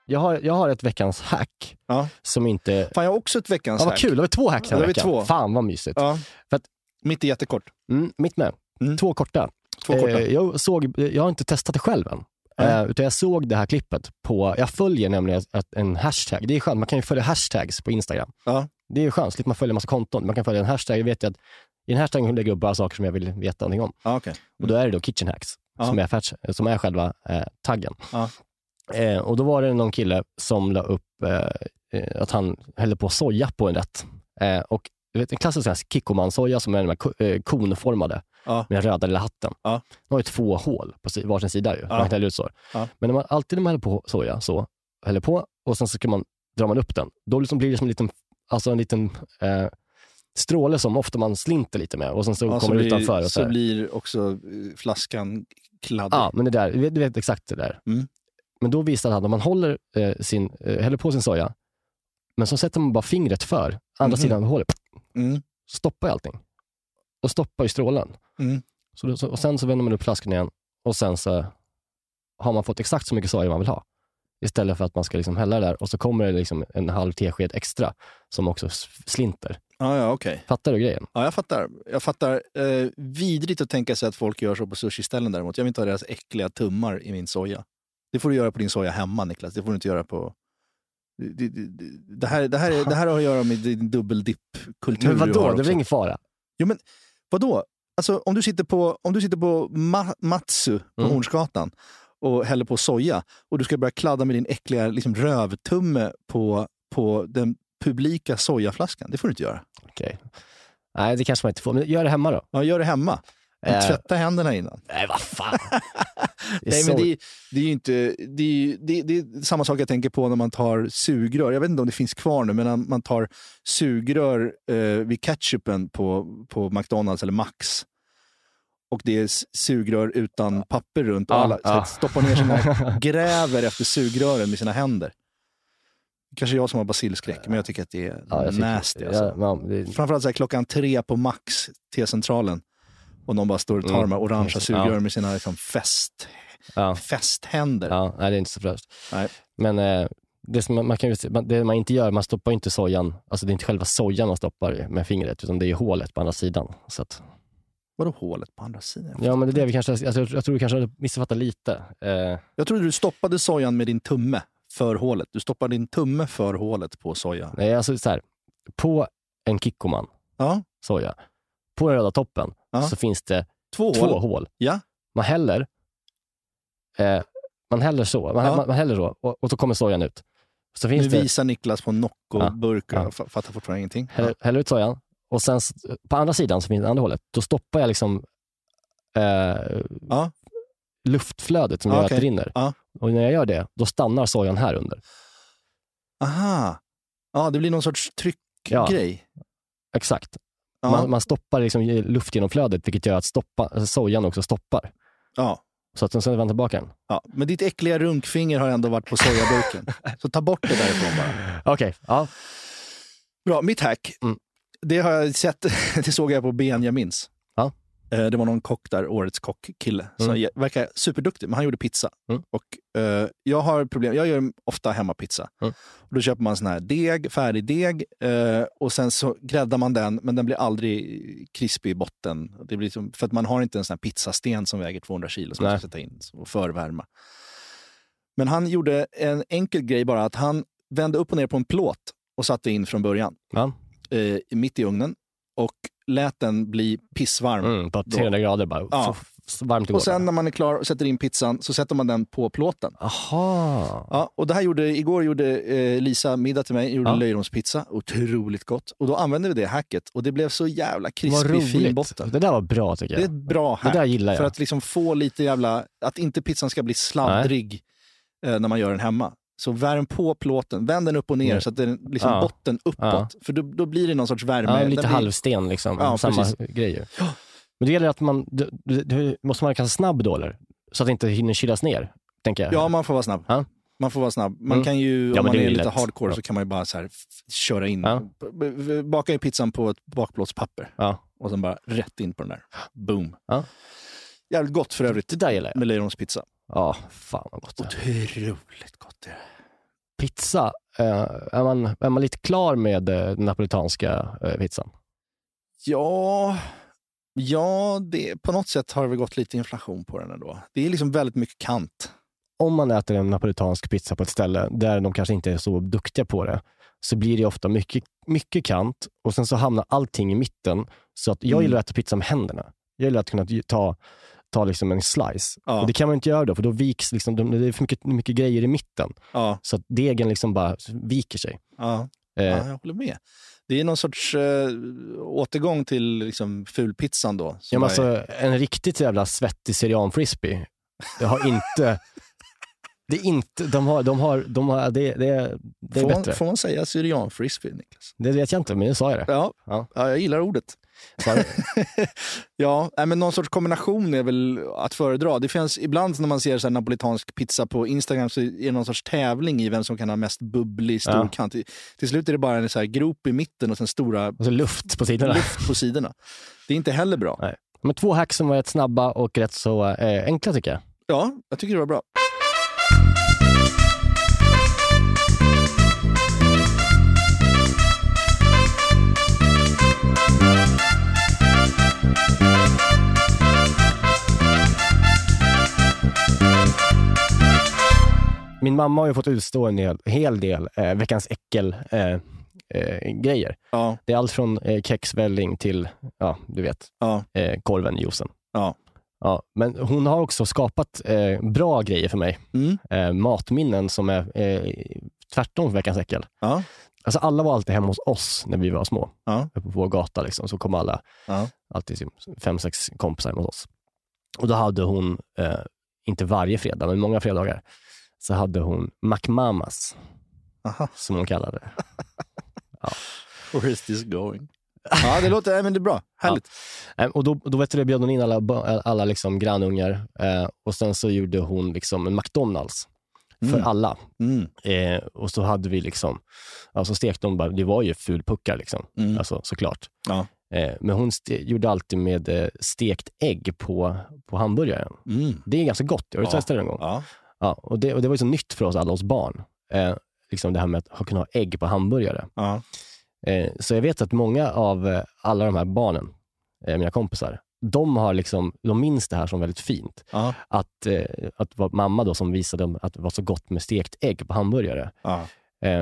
Jag har, jag har ett veckans hack Ja. som inte... Fan, jag har också ett veckans Ja, vad hack. kul, det var två hacks den Ja, här var veckan. två. Fan vad mysigt. Ja. För att- Mitt är jättekort. Mm, mitt med. Mm. Två korta. Två korta. Eh, jag, såg, jag har inte testat det själv än. Eh, utan jag såg det här klippet på, jag följer nämligen en hashtag. Det är skönt, man kan ju följa hashtags på Instagram. Ja. Det är ju skönt, slipper man följa en massa konton. Man kan följa en hashtag, jag vet ju att i en hashtag lägger jag upp bara saker som jag vill veta någonting om. Okej. Och då är det då kitchen hacks som, är, färs- som är själva eh, taggen. Eh, och då var det någon kille som la upp eh, eh, att han hällde på soja på en rätt. Eh, och du vet, en klassisk kikkoman-soja som är den här eh, konformade Ja. med den röda lilla hatten. Ja. Den har ju två hål på si- varsin sida ju. Man häller ut så. Ja. Men när man, alltid när man häller på soja så, häller på och sen så ska man, drar man upp den. Då liksom blir det som en liten, alltså en liten eh, stråle som ofta man slinter lite med och sen så Ja, kommer det utanför. Och så så blir också eh, flaskan kladdig. Ja, men det där, du vet, du vet exakt det där. Mm. Men då visar han att om man håller eh, sin, eh, häller på sin soja, men så sätter man bara fingret för andra Mhm. sidan av hålet, Mm. stoppar allting. Och stoppar ju strålen. Mm. Så, då- så, och sen så vänder man upp flaskan igen och sen så har man fått exakt så mycket soja man vill ha. Istället för att man ska liksom hälla det där och så kommer det liksom en halv tesked extra som också slinter. Ja, ja, okej. Fattar du grejen? Ja, jag fattar. Jag fattar. Eh, vidrigt att tänka sig att folk gör så på sushi-ställen däremot. Jag vill inte ha deras äckliga tummar i min soja. Det får du göra på din soja hemma, Niklas. Det får du inte göra på... Det, det, här, det, här, är, det här har att göra med din dubbeldipp-kultur Men vadå, det är väl ingen fara? Vadå? Alltså, om du sitter på, om du sitter på Ma- Matsu på Mm. Hornsgatan och häller på soja och du ska börja kladda med din äckliga liksom, rövtumme på, på den publika sojaflaskan. Det får du inte göra. Okej. Nej, det kanske man inte får. Men gör det hemma då. Ja, gör det hemma. Men Eh. Tvätta händerna innan. Nej, vad fan. Det är Nej, men det, det är ju inte... Det är, det, det är samma sak jag tänker på när man tar sugrör. Jag vet inte om det finns kvar nu, men när man tar sugrör eh, vid ketchupen på, på McDonalds eller Max. Och det är sugrör utan papper runt. Och alla ja. att stoppar ner sina, gräver efter sugrören med sina händer. Kanske jag som har basilskräck, men jag tycker att det är Ja, tycker- nasty. Alltså. Ja, ja, det, Framförallt så klockan tre på Max, T-centralen. Och någon bara står och tar Mm. de här orangea Ja. sugrör med sina liksom, fest, ja. festhänder. Ja, nej, det är inte så fräscht. Men eh, det, som man, man kan, det man inte gör, man stoppar inte sojan, alltså det är inte själva sojan man stoppar med fingret, utan det är hålet på andra sidan. Så att, Vadå hålet på andra sidan? ja, men det är det vi kanske, alltså, jag, jag tror du kanske har missuppfattat lite. Eh, Jag trodde du stoppade sojan med din tumme för hålet. Du stoppar din tumme för hålet på soja. nej, alltså så här, på en Kikkoman Ja, soja, på den röda toppen Ja. så finns det två, två hål. hål. Ja. Man häller, eh, man häller så, man, Ja. man, man häller så och, och så kommer sojan ut. Så Nu finns det, visar Niklas på Nocco-burk. Ja. Fa- fattar fortfarande ingenting. häller, häller ut sojan och sen på andra sidan, som finns det andra hålet, då stoppar jag liksom eh, Ja. luftflödet som Ja, gör okej. att det rinner. Ja. Och när jag gör det, då stannar sojan här under. Aha. Ja, det blir någon sorts tryckgrej. Exakt. Ja. Man, man stoppar liksom i luftgenomflödet, vilket gör att stoppa, alltså sojan också stoppar. Ja. Så att den sen vänder tillbaka den. Ja. Men ditt äckliga runkfinger har ändå varit på sojaburken. Så ta bort det därifrån bara. Okej, ja. Bra, mitt hack. Mm. Det har jag sett, det såg jag på Benjamins. Eh, Det var någon kock där, årets kockkille, som Mm. verkar superduktig, men han gjorde pizza. Mm. Och, eh, jag har problem, jag gör ofta hemmapizza. Mm. Och då köper man sån här deg, färdig deg eh, och sen så gräddar man den, men den blir aldrig krispig i botten. Det blir som, för att man har inte en sån här pizzasten som väger 200 kilo som man ska sätta in och förvärma. Men han gjorde en enkel grej bara, att han vände upp och ner på en plåt och satte in från början ja. eh, mitt i ugnen och lät den bli pissvarm. Mm, på 300 grader bara. Ja. Varmt det. Och sen när man är klar och sätter in pizzan så sätter man den på plåten. Aha. Ja, och det här gjorde, igår gjorde eh, Lisa middag till mig, gjorde Ja. löjromspizza. Otroligt gott. Och då använde vi det hacket och det blev så jävla krispig, fin botten. Det där var bra tycker Det är jag. ett bra Det hack. där gillar jag. För att liksom få lite jävla, att inte pizzan ska bli sladdrig eh, när man gör den hemma. Så värm på plåten, vänd den upp och ner Mm. så att den liksom Ja. botten uppåt. För då, då blir det någon sorts värme. Ja, Den lite blir- halvsten liksom. Ja, Samma precis. grej ju. Men det gäller att man, du, du, måste man ganska snabb då eller? Så att det inte hinner kylas ner, tänker jag. Ja, man får vara snabb. Ja. Man får vara snabb. Man Mm. kan ju, Ja, om man är är lite hardcore Ja. så kan man ju bara så här köra in. Ja. Baka ju pizzan på ett bakplåtspapper och sen bara rätt in på den där. Boom. Ja. Jävligt gott för övrigt Det där gillar jag. med Leirons pizza. Ja, fan vad gott det är. Otroligt gott det är. Pizza, eh, är, man, är man lite klar med eh, den napolitanska eh, pizzan? Ja, ja det, på något sätt har det väl gått lite inflation på den ändå. Det är liksom väldigt mycket kant. Om man äter en napolitansk pizza på ett ställe där de kanske inte är så duktiga på det, så blir det ofta mycket, mycket kant och sen så hamnar allting i mitten. Så att jag Mm. gillar att äta pizza med händerna. Jag gillar att kunna ta, ta liksom en slice. Ja. Och det kan man inte göra då, för då viks liksom, de- det är för mycket, mycket grejer i mitten. Ja, Så att degen liksom bara viker sig. ja, Eh, ja, jag håller med. Det är någon sorts eh, återgång till liksom, fulpizzan då. Ja, men är- alltså, en riktigt jävla svettig syrian frisbee, det har inte... det är inte... De har... De har, de har det, det, det är får, bättre. man, får man säga syrian frisbee, Niklas? Det vet jag inte, men nu sa jag det. Ja. ja. jag gillar ordet. Ja, men någon sorts kombination är väl att föredra. Det finns ibland när man ser så napolitansk pizza på Instagram så är det någon sorts tävling i vem som kan ha mest bubblig storkant. Till, till slut är det bara en så här grop i mitten och sen stora Och så luft på sidorna. luft på sidorna. Det är inte heller bra. Nej. Men två hack som var rätt snabba och rätt så eh, enkla tycker jag. Ja, jag tycker det var bra. Min mamma har ju fått utstå en hel, hel del eh, veckans äckel-grejer. Eh, grejer. Ja, det är allt från eh, kexvälling till, ja, du vet, ja, eh, korven juicen. ja. Ja, men hon har också skapat eh, bra grejer för mig. Mm. Eh, matminnen som är eh, tvärtom för veckans äckel. Ja, Alltså alla var alltid hemma hos oss när vi var små. ja, Uppe på vår gata liksom, så kom alla, ja. Alltid fem, sex kompisar hos oss. Och då hade hon, eh, inte varje fredag, men många fredagar, så hade hon McMamas, Aha. som hon kallade det. Where is this going? Ja, det låter, men det är bra. Härligt. Eh, Och då, då vet du, det, bjöd hon in alla, ba- alla liksom grannungar eh, och sen så gjorde hon liksom en McDonalds för Mm. alla. Mm. Eh, och så hade vi liksom, alltså stekte hon bara, det var ju fulpuckar liksom, Mm. alltså såklart. Ja. Eh, men hon gjorde alltid med eh, stekt ägg på, på hamburgaren. Mm. Det är ganska gott, jag har du Ja. testat det en gång? Ja. Ja, och, det, och det var ju så nytt för oss alla oss barn. Eh, liksom det här med att ha, kunna ha ägg på hamburgare. Ja. Eh, så jag vet att många av eh, alla de här barnen, eh, mina kompisar, de, har liksom, de minns det här som väldigt fint. Ja. Att, att mamma då som visade dem att det var så gott med stekt ägg på hamburgare,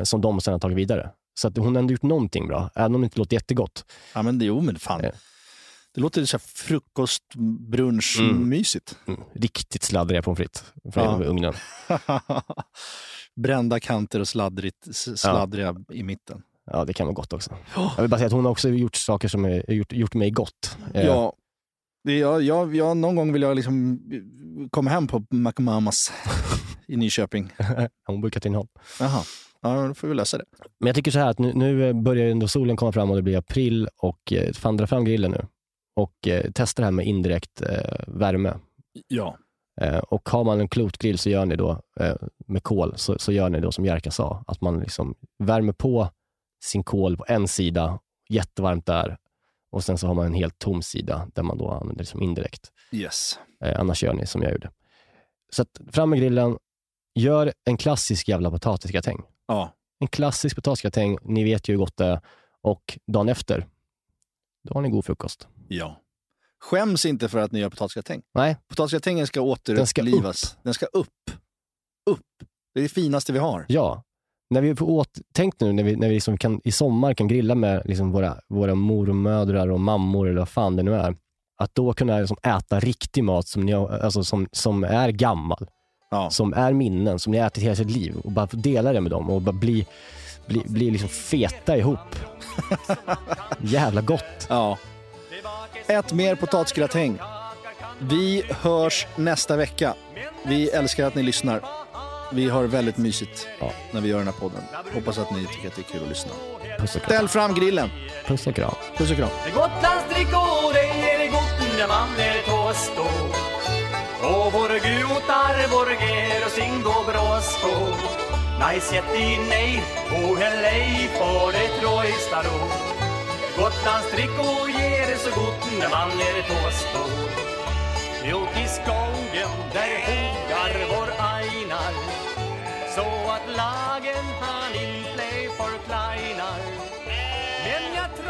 som de sen har tagit vidare. Så att hon har ändå gjort någonting bra, även om det inte låter jättegott. ja, men det, jo, men fan. Ja. Det låter så här frukost, brunch, Mm. mysigt. Mm. Riktigt sladdriga pommes frites från Ja. ugnen. Brända kanter och sladdrigt, sladdriga i mitten. Ja, det kan vara gott också. Jag vill bara säga att hon har också gjort saker som har gjort, gjort mig gott. Eh, Ja, jag, jag, jag, någon gång vill jag liksom komma hem på McMamas i Nyköping. Hon bor i Katrineholm. Jaha, ja, då får vi lösa det. Men jag tycker så här att nu, nu börjar ändå solen komma fram och det blir april och eh, fan dra fram grillen nu och eh, testa det här med indirekt eh, värme. Ja. Eh, och har man en klotgrill så gör ni då eh, med kol, så, så gör ni då som Jerka sa, att man liksom värmer på sin kol på en sida, jättevarmt där, och sen så har man en helt tom sida där man då använder det som indirekt. Yes. Eh, annars gör ni som jag gjorde. Så att, fram med grillen, gör en klassisk jävla potatisgratäng. Ja. En klassisk potatisgratäng, ni vet ju hur gott det är. Och dagen efter, då har ni god frukost. ja. Skäms inte för att ni gör potatisgratäng. Nej, Potatisgratängen ska Den återupplivas. Den ska upp. Upp. Det är det finaste vi har. ja. När vi får åt, tänk nu när vi, när vi liksom kan, i sommar kan grilla med liksom våra, våra mormödrar och mammor eller vad fan det nu är. Att då kunna liksom äta riktig mat som, ni, alltså som, som är gammal, Ja. som är minnen, som ni har ätit hela sitt liv och bara dela det med dem och bara bli, bli, bli liksom feta ihop. Jävla gott. ja. Ät mer potatisgratäng. Vi hörs nästa vecka. Vi älskar att ni lyssnar. Vi har väldigt mysigt Ja. när vi gör den här podden. Hoppas att ni tycker att det är kul att lyssna. Puss och kram. Ställ fram grillen. Puss och kram. Puss och kram. Gotlandsdrickor, det det gott när man är tåstå. Och vår gutar, vår ger och sin går bråstå. Nej, sätt i nej, Ågelej på det trojsta då. Gotlands trikå ger så gott när man är tåstå. Ut i skogen där hogar vår Einar så att lagen han inte förkleinar. Men jag tror